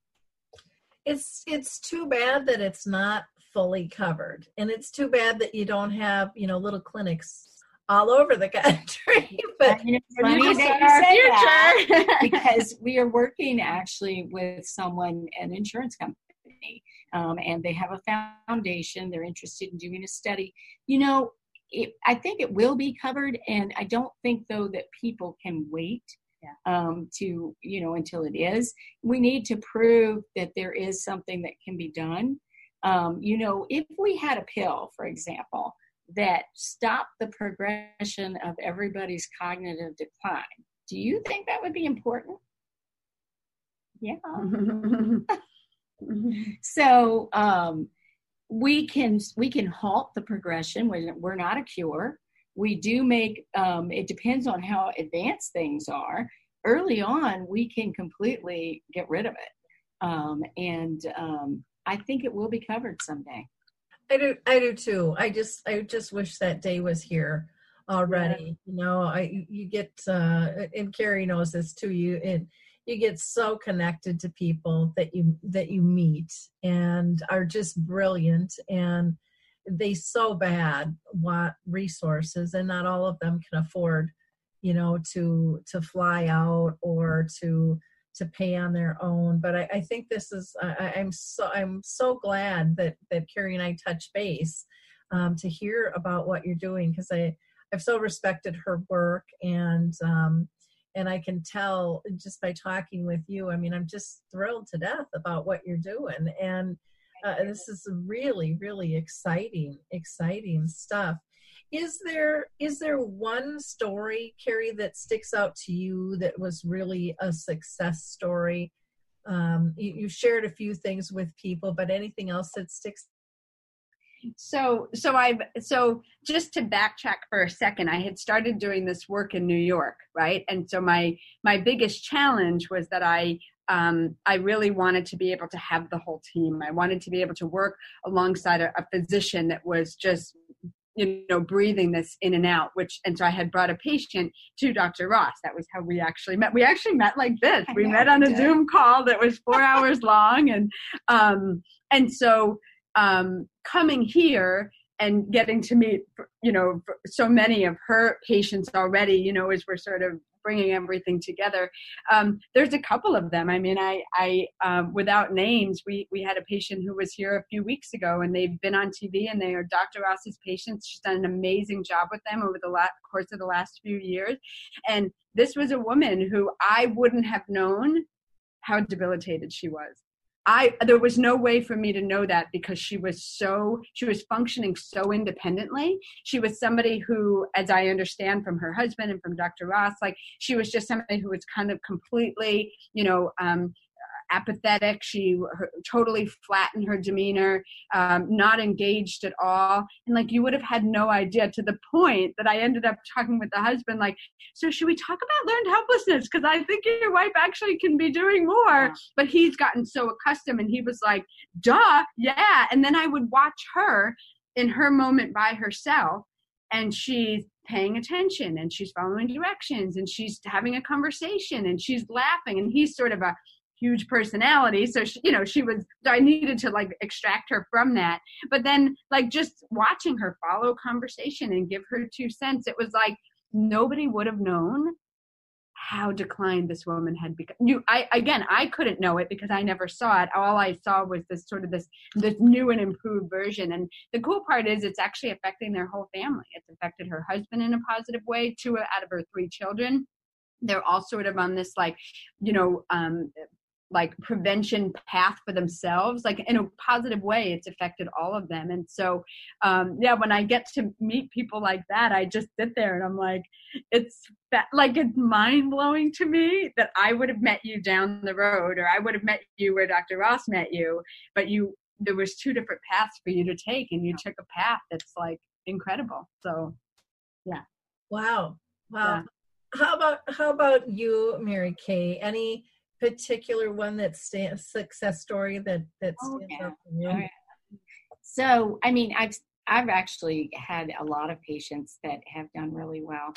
It's it's too bad that it's not fully covered, and it's too bad that you don't have you know little clinics all over the country. [LAUGHS] but you know, funny that you say that [LAUGHS] [LAUGHS] because we are working actually with someone, an insurance company, um, and they have a foundation. They're interested in doing a study. You know, it, I think it will be covered, and I don't think though that people can wait yeah. um, to you know until it is. We need to prove that there is something that can be done. Um, you know, if we had a pill, for example, that stop the progression of everybody's cognitive decline, do you think that would be important? Yeah. [LAUGHS] so um, we can we can halt the progression. We're, not a cure. We do make um, it depends on how advanced things are. Early on, we can completely get rid of it, um, and um, I think it will be covered someday. I do. I do too. I just I just wish that day was here already. Yeah. You know, I you get uh, and Kerry knows this too. You and you get so connected to people that you that you meet and are just brilliant and they so bad want resources and not all of them can afford you know to to fly out or to to pay on their own but i, I think this is I, i'm so i'm so glad that that kerry and i touch base um, to hear about what you're doing because i i've so respected her work and um, and I can tell just by talking with you. I mean, I'm just thrilled to death about what you're doing, and uh, this is really, really exciting, exciting stuff. Is there is there one story, Kerry, that sticks out to you that was really a success story? Um, you, you shared a few things with people, but anything else that sticks so so i've so just to backtrack for a second i had started doing this work in new york right and so my my biggest challenge was that i um, I really wanted to be able to have the whole team. I wanted to be able to work alongside a, a physician that was just you know breathing this in and out which and so i had brought a patient to dr ross. That was how we actually met. We actually met like this. We met on a zoom call that was four hours long and um and so um, coming here and getting to meet you know so many of her patients already you know as we're sort of bringing everything together. Um, there's a couple of them. I mean i i um, without names we we had a patient who was here a few weeks ago and they've been on tv and they are dr Ross's patients. She's done an amazing job with them over the last, course of the last few years. And this was a woman who i wouldn't have known how debilitated she was I there was no way for me to know that because she was so she was functioning so independently. She was somebody who, as I understand from her husband and from Dr. Ross, like she was just somebody who was kind of completely, you know, um, apathetic. She her, totally flattened her demeanor, um, not engaged at all. And like you would have had no idea to the point that I ended up talking with the husband, like, so should we talk about learned helplessness? Because I think your wife actually can be doing more. But he's gotten so accustomed and he was like, duh, yeah. And then I would watch her in her moment by herself and she's paying attention and she's following directions and she's having a conversation and she's laughing and he's sort of a huge personality. So she, you know she was i needed to like extract her from that. But then like just watching her follow conversation and give her two cents it was like nobody would have known how declined this woman had become. You i again i couldn't know it because i never saw it. All i saw was this sort of this this new and improved version. And the cool part is it's actually affecting their whole family. It's affected her husband in a positive way two out of her three children. They're all sort of on this like you know um like prevention path for themselves like in a positive way it's affected all of them. And so um yeah when i get to meet people like that i just sit there and i'm like it's that like it's mind blowing to me that i would have met you down the road or i would have met you where dr ross met you but you there was two different paths for you to take and you took a path that's like incredible. So yeah. Wow. Wow. Yeah. how about how about you mary kay? Any particular one that stands success story that that stands out for you? Right. So, I mean, I've I've actually had a lot of patients that have done really well.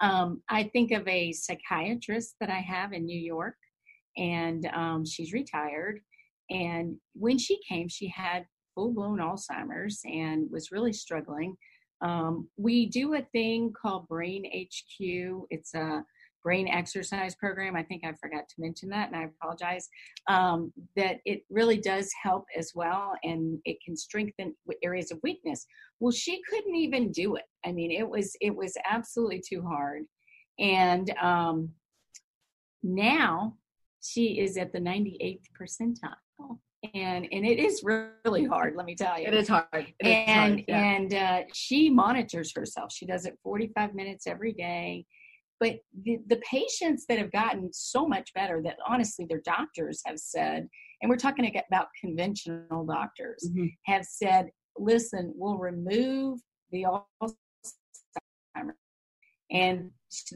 Um, I think of a psychiatrist that I have in New York, and um, she's retired. And when she came, she had full blown Alzheimer's and was really struggling. Um, we do a thing called Brain HQ. It's a brain exercise program. I think I forgot to mention that, and I apologize. Um, that it really does help as well, and it can strengthen areas of weakness. Well, she couldn't even do it. I mean, it was it was absolutely too hard, and um, Now she is at the 98th percentile. And and it is really hard, let me tell you. It is hard. It is and hard, yeah. and uh, she monitors herself. She does it 45 minutes every day. But the, the patients that have gotten so much better that honestly their doctors have said, and we're talking about conventional doctors, Mhm. have said, listen, we'll remove the Alzheimer's. And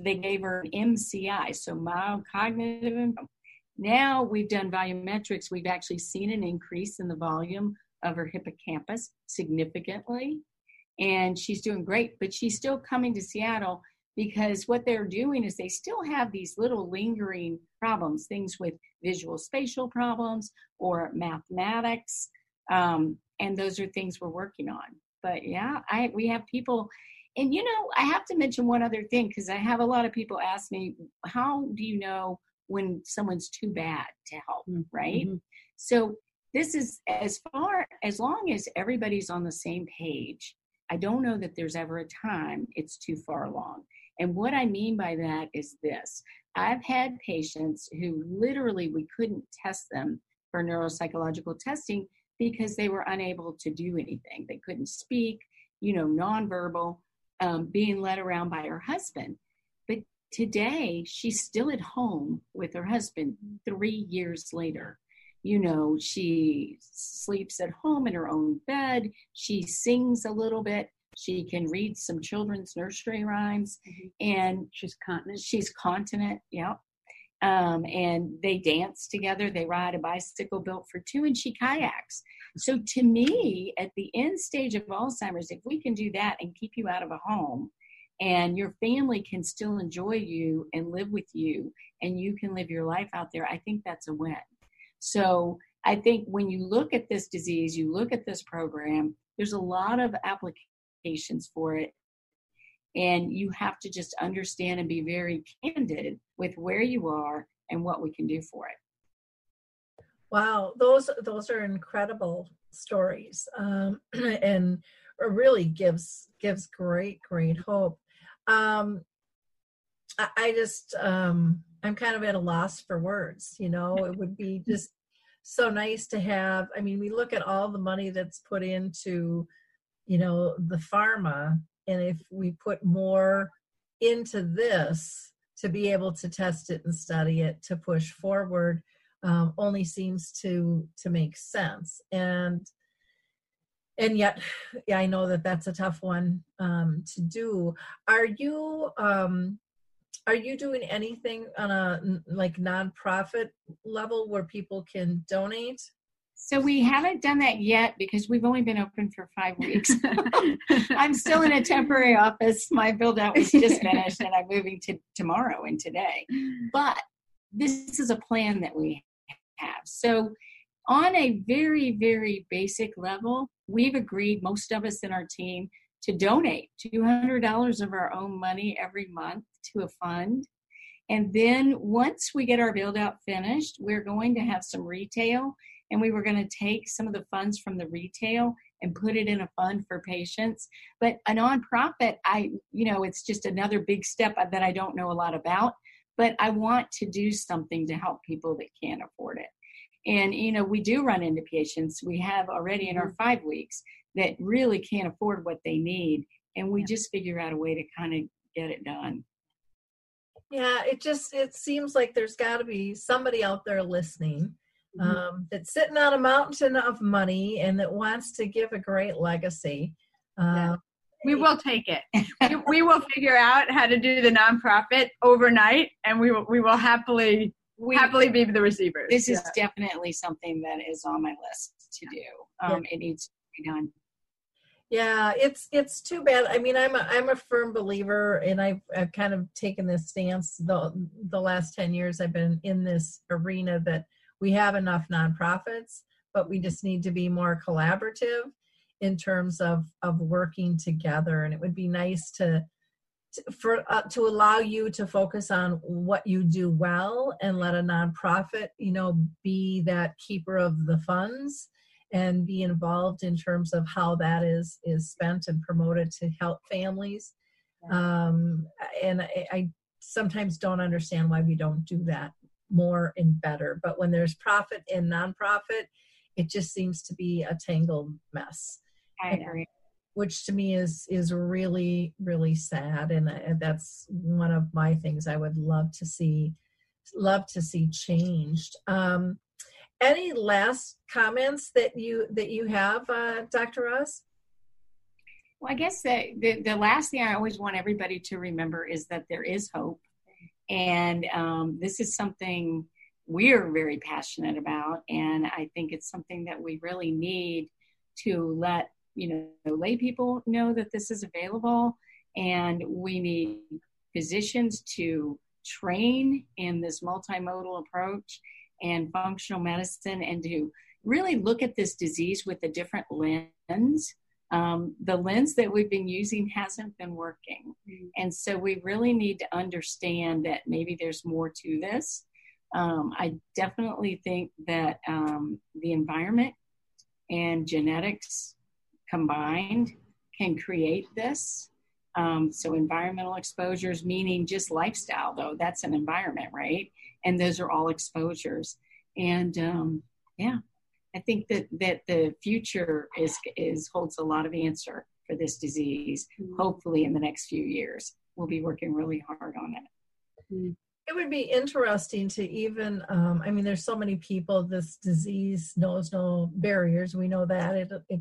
they gave her an MCI, so mild cognitive. impairment. Now we've done volumetrics. We've actually seen an increase in the volume of her hippocampus significantly. And she's doing great, but she's still coming to Seattle because what they're doing is they still have these little lingering problems, things with visual spatial problems or mathematics. Um, and those are things we're working on. But yeah, I we have people and you know, I have to mention one other thing because I have a lot of people ask me, how do you know when someone's too bad to help, Mm, right? mhm. So this is as far as long as everybody's on the same page, I don't know that there's ever a time it's too far along. And what I mean by that is this I've had patients who literally we couldn't test them for neuropsychological testing because they were unable to do anything. They couldn't speak, you know, nonverbal, um, being led around by her husband. But today, she's still at home with her husband three years later. You know, she sleeps at home in her own bed. She sings a little bit. She can read some children's nursery rhymes. Mhm. And She's continent. she's continent, yeah. Um, and they dance together. They ride a bicycle built for two, and she kayaks. So, to me, at the end stage of Alzheimer's, if we can do that and keep you out of a home, and your family can still enjoy you and live with you, and you can live your life out there, I think that's a win. So, I think when you look at this disease, you look at this program, there's a lot of applications for it and you have to just understand and be very candid with where you are and what we can do for it Wow, those those are incredible stories, um, [CLEARS THROAT] and really gives gives great great hope. Um, I, I just um, I'm kind of at a loss for words. You know, it would be [LAUGHS] just so nice to have. I mean, we look at all the money that's put into, you know, the pharma, and if we put more into this to be able to test it and study it to push forward um, only seems to to make sense. And and yet yeah i know that that's a tough one um, to do. Are you um, are you doing anything on a like nonprofit level where people can donate so we haven't done that yet because we've only been open for five weeks. [LAUGHS] I'm still in a temporary office. My build out was just [LAUGHS] finished and i'm moving to tomorrow and today. But this is a plan that we have. So on a very very basic level we've agreed most of us in our team to donate $200 of our own money every month to a fund. And then once we get our build out finished we're going to have some retail and we were going to take some of the funds from the retail and put it in a fund for patients. But a nonprofit i you know it's just another big step that i don't know a lot about but i want to do something to help people that can't afford it. And you know we do run into patients we have already in our mm-hmm. five weeks that really can't afford what they need and we just figure out a way to kind of get it done. Yeah it just it seems like there's got to be somebody out there listening Mhm. um, that's sitting on a mountain of money and that wants to give a great legacy Yeah. uh, we will take it. We, we will figure out how to do the nonprofit overnight, and we will we will happily we, happily be the receivers. this is Yeah. definitely something that is on my list to do um, it needs to be done Yeah, it's it's too bad. I mean, I'm a I'm a firm believer, and I've I've kind of taken this stance the the last ten years I've been in this arena that we have enough nonprofits, but we just need to be more collaborative in terms of of working together. And it would be nice to, to for uh, to allow you to focus on what you do well and let a nonprofit, you know, be that keeper of the funds and be involved in terms of how that is is spent and promoted to help families. Um and I, I sometimes don't understand why we don't do that more and better. But when there's profit and nonprofit, it just seems to be a tangled mess. I agree. Which to me is is really really sad, and, and that's one of my things I would love to see love to see changed. Um, any last comments that you that you have, uh, Dr. Ross? Well, I guess that the, the last thing I always want everybody to remember is that there is hope. And um, this is something we're very passionate about. And I think it's something that we really need to let, you know, lay people know that this is available. And we need physicians to train in this multimodal approach and functional medicine and to really look at this disease with a different lens um, the lens that we've been using hasn't been working. Mm-hmm. And so we really need to understand that maybe there's more to this. Um, I definitely think that um, the environment and genetics combined can create this. Um, so, environmental exposures, meaning just lifestyle, though, that's an environment, right? And those are all exposures. And um, yeah, I think that that the future is is holds a lot of answer for this disease. Mm-hmm. Hopefully, in the next few years, we'll be working really hard on it. Mm-hmm. It would be interesting to even. Um, I mean, there's so many people. This disease knows no barriers. We know that it it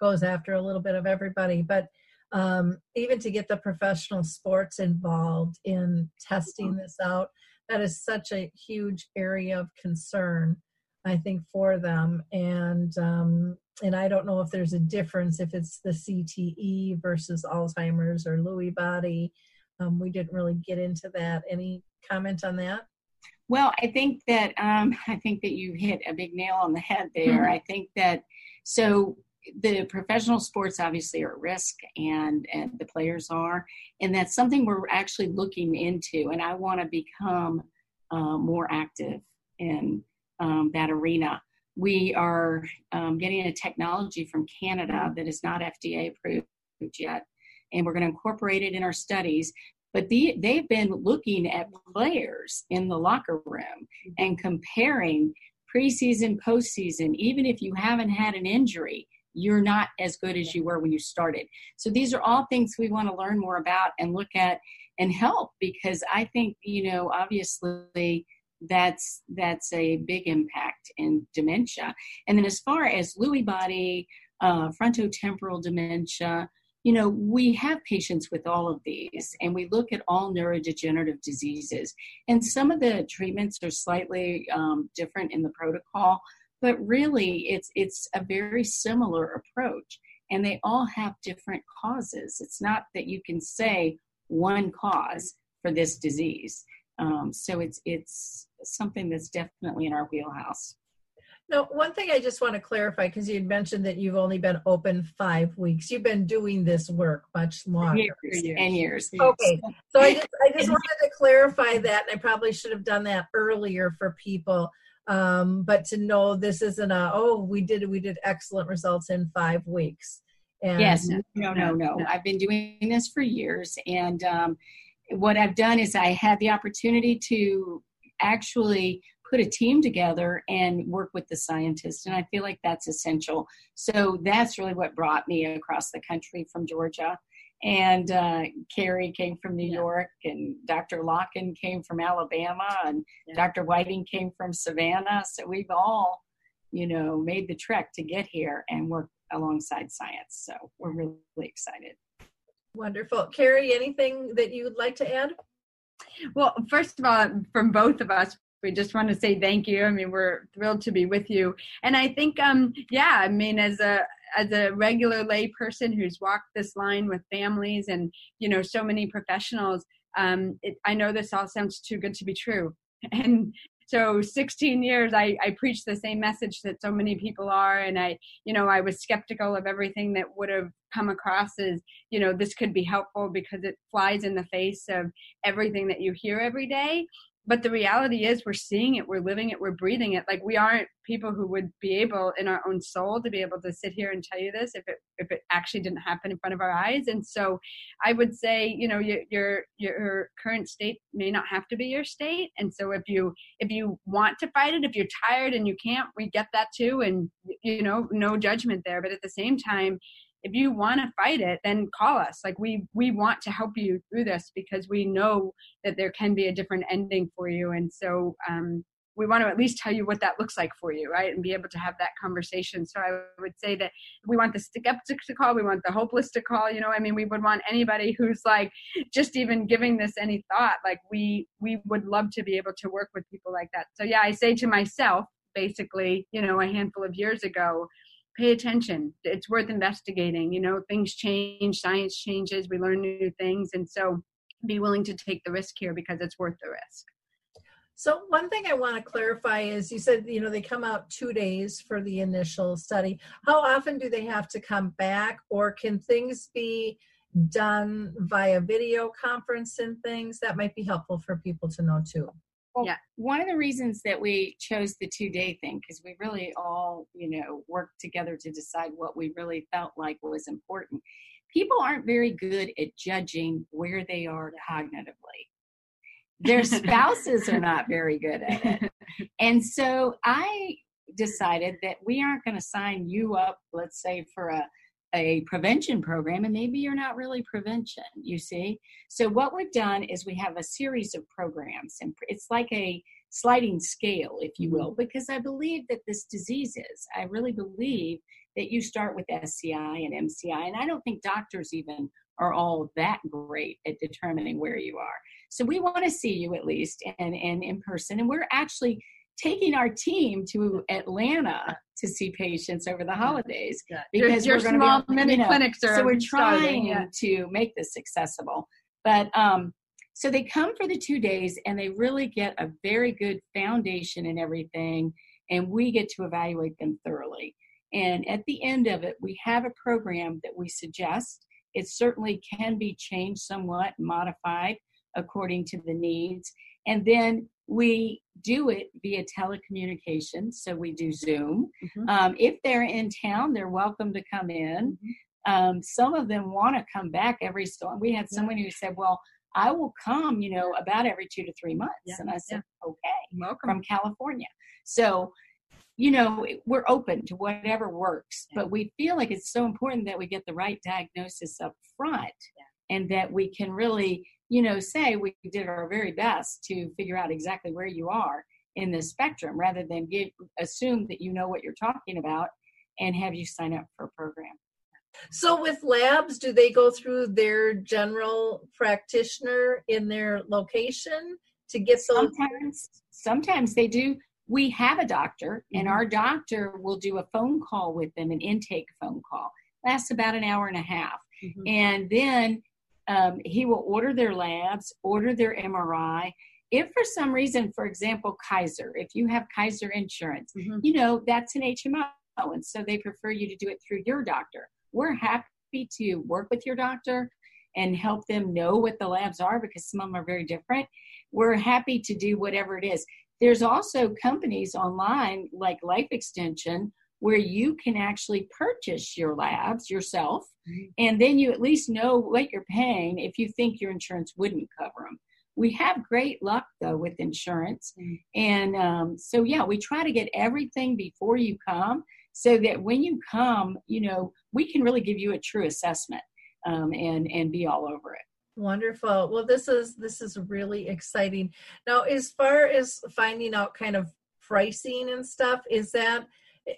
goes after a little bit of everybody, but um, even to get the professional sports involved in testing this out, that is such a huge area of concern I think, for them. And um, and I don't know if there's a difference if it's the CTE versus Alzheimer's or Lewy body. Um, we didn't really get into that. Any comment on that? Well, I think that um, [LAUGHS] I think that you hit a big nail on the head there. Mm-hmm. I think that so the professional sports obviously are at risk and and the players are and that's something we're actually looking into and i want to become uh, more active in um, that arena. We are um, getting a technology from Canada that is not FDA approved yet, and we're going to incorporate it in our studies. But the, they've been looking at players in the locker room and comparing preseason, postseason, even if you haven't had an injury, you're not as good as you were when you started. So these are all things we want to learn more about and look at and help because I think, you know, obviously that's that's a big impact in dementia. And then as far as Lewy body, uh, frontotemporal dementia, you know, we have patients with all of these, and we look at all neurodegenerative diseases. And some of the treatments are slightly um, different in the protocol, but really, it's it's a very similar approach, and they all have different causes. It's not that you can say one cause for this disease. Um, so it's it's something that's definitely in our wheelhouse. Now, one thing I just want to clarify because you mentioned that you've only been open five weeks. You've been doing this work much longer. Years, years. And years. Okay. So I just I just [LAUGHS] wanted to clarify that, and I probably should have done that earlier for people. Um, but to know this isn't a oh we did we did excellent results in five weeks. And yes, no, no, no, no. I've been doing this for years, and um, what I've done is I had the opportunity to actually put a team together and work with the scientists. And I feel like that's essential. So that's really what brought me across the country from Georgia. And uh, Kerry came from New yeah. York, and Dr. Locken came from Alabama, and yeah. Dr. Whiting came from Savannah. So we've all, you know, made the trek to get here and work alongside science. So we're really excited. Wonderful. Kerry, anything that you would like to add? Well, first of all, from both of us, we just want to say thank you. I mean, we're thrilled to be with you. And I think, um, yeah, I mean, as a as a regular lay person who's walked this line with families and you know so many professionals, um, it, I know this all sounds too good to be true. [LAUGHS] And so 16 years I, I preached the same message that so many people are and i you know i was skeptical of everything that would have come across as you know this could be helpful because it flies in the face of everything that you hear every day but the reality is we're seeing it we're living it we're breathing it. Like we aren't people who would be able in our own soul to be able to sit here and tell you this if it if it actually didn't happen in front of our eyes. And so i would say you know your your your current state may not have to be your state. And so if you if you want to fight it if you're tired and you can't we get that too. And you know no judgment there. But at the same time if you want to fight it then call us. Like we we want to help you through this because we know that there can be a different ending for you. And so um, we want to at least tell you what that looks like for you right? And be able to have that conversation. So i would say that we want the skeptics to call we want the hopeless to call you know? I mean we would want anybody who's like just even giving this any thought. Like we we would love to be able to work with people like that. So yeah i say to myself basically you know a handful of years ago pay attention it's worth investigating you know things change science changes we learn new things and so be willing to take the risk here because it's worth the risk so one thing I want to clarify is you said you know they come out 2 days for the initial study. How often do they have to come back or can things be done via video conference and things that might be helpful for people to know too? Well, yeah. One of the reasons that we chose the two day thing, because we really all, you know, worked together to decide what we really felt like was important. People aren't very good at judging where they are cognitively. Their spouses are not very good at it. [LAUGHS] And so I decided that we aren't going to sign you up, let's say, for a a prevention program and maybe you're not really prevention you see? So what we've done is we have a series of programs and it's like a sliding scale if you will mm-hmm. because i believe that this disease is. I really believe that you start with sci and mci and i don't think doctors even are all that great at determining where you are. So we want to see you at least and, and in person and we're actually taking our team to Atlanta to see patients over the holidays yeah. because your, your small be, mini you know, clinics are so we're trying yeah. to make this accessible. But um so they come for the two days and they really get a very good foundation and everything and we get to evaluate them thoroughly. And at the end of it we have a program that we suggest. It certainly can be changed somewhat modified according to the needs. And then we do it via telecommunication, So we do Zoom. Mm-hmm. Um, if they're in town, they're welcome to come in. Mm-hmm. Um, some of them want to come back every so. We had someone who said, "Well, I will come, you know, about every two to three months." Yeah. And I said, yeah. "Okay, welcome from California." So, you know, we're open to whatever works, yeah. but we feel like it's so important that we get the right diagnosis up front, and that we can really you know, say we did our very best to figure out exactly where you are in the spectrum rather than give, assume that you know what you're talking about and have you sign up for a program. So, with labs, do they go through their general practitioner in their location to get those? Sometimes, sometimes they do. We have a doctor, mm-hmm. and our doctor will do a phone call with them, an intake phone call. Lasts about an hour and a half. Mm-hmm. And then um, he will order their labs, order their MRI. If for some reason, for example, Kaiser, if you have Kaiser insurance, mm-hmm. you know, that's an HMO. And so they prefer you to do it through your doctor. We're happy to work with your doctor and help them know what the labs are because some of them are very different. We're happy to do whatever it is. There's also companies online like Life Extension where you can actually purchase your labs yourself and then you at least know what you're paying if you think your insurance wouldn't cover them we have great luck though with insurance. Mm-hmm. and um, so yeah we try to get everything before you come so that when you come you know we can really give you a true assessment um, and and be all over it. Wonderful. Well this is this is really exciting. Now as far as finding out kind of pricing and stuff is that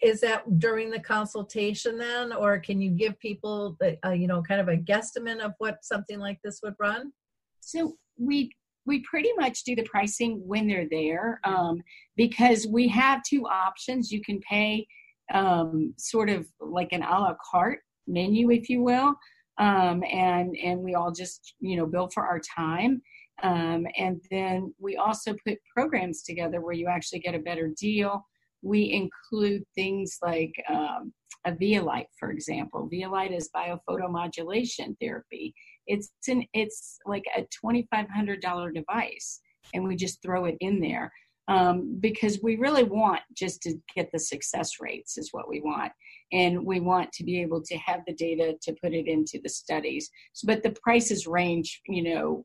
is that during the consultation then or can you give people a, you know kind of a guesstimate of what something like this would run? So we we pretty much do the pricing when they're there um, because we have two options. You can pay um, sort of like an a la carte menu if you will um, and and we all just you know bill for our time um, and then we also put programs together where you actually get a better deal we include things like um, a Vielight, for example. Vielight is biophotomodulation therapy. It's an it's like a twenty five hundred dollar device and we just throw it in there um, because we really want just to get the success rates is what we want and we want to be able to have the data to put it into the studies so, but the prices range you know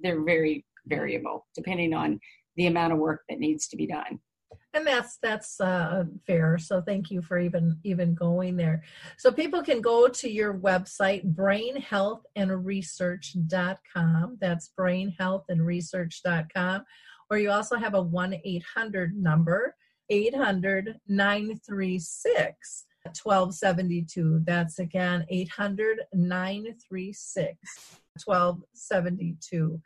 they're very variable depending on the amount of work that needs to be done and that's that's uh, fair. So thank you for even even going there. So people can go to your website brainhealthandresearch.com that's brainhealthandresearch.com or you also have a 1-800 number 800-936 1272 that's again 800 936 1272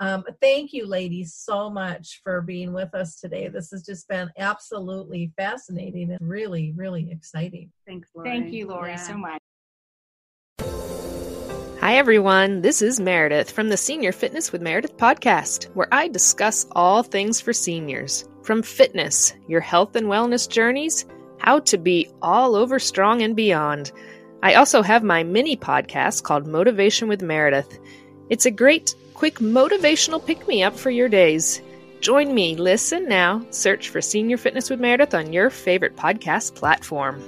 um, thank you, ladies, so much for being with us today. This has just been absolutely fascinating and really, really exciting. Thanks, Lori. Thank you, Lori, yeah. so much. Hi, everyone. This is Meredith from the Senior Fitness with Meredith podcast, where I discuss all things for seniors from fitness, your health and wellness journeys, how to be all over strong and beyond. I also have my mini podcast called Motivation with Meredith. It's a great quick motivational pick me up for your days. Join me, listen now, search for Senior Fitness with Meredith on your favorite podcast platform.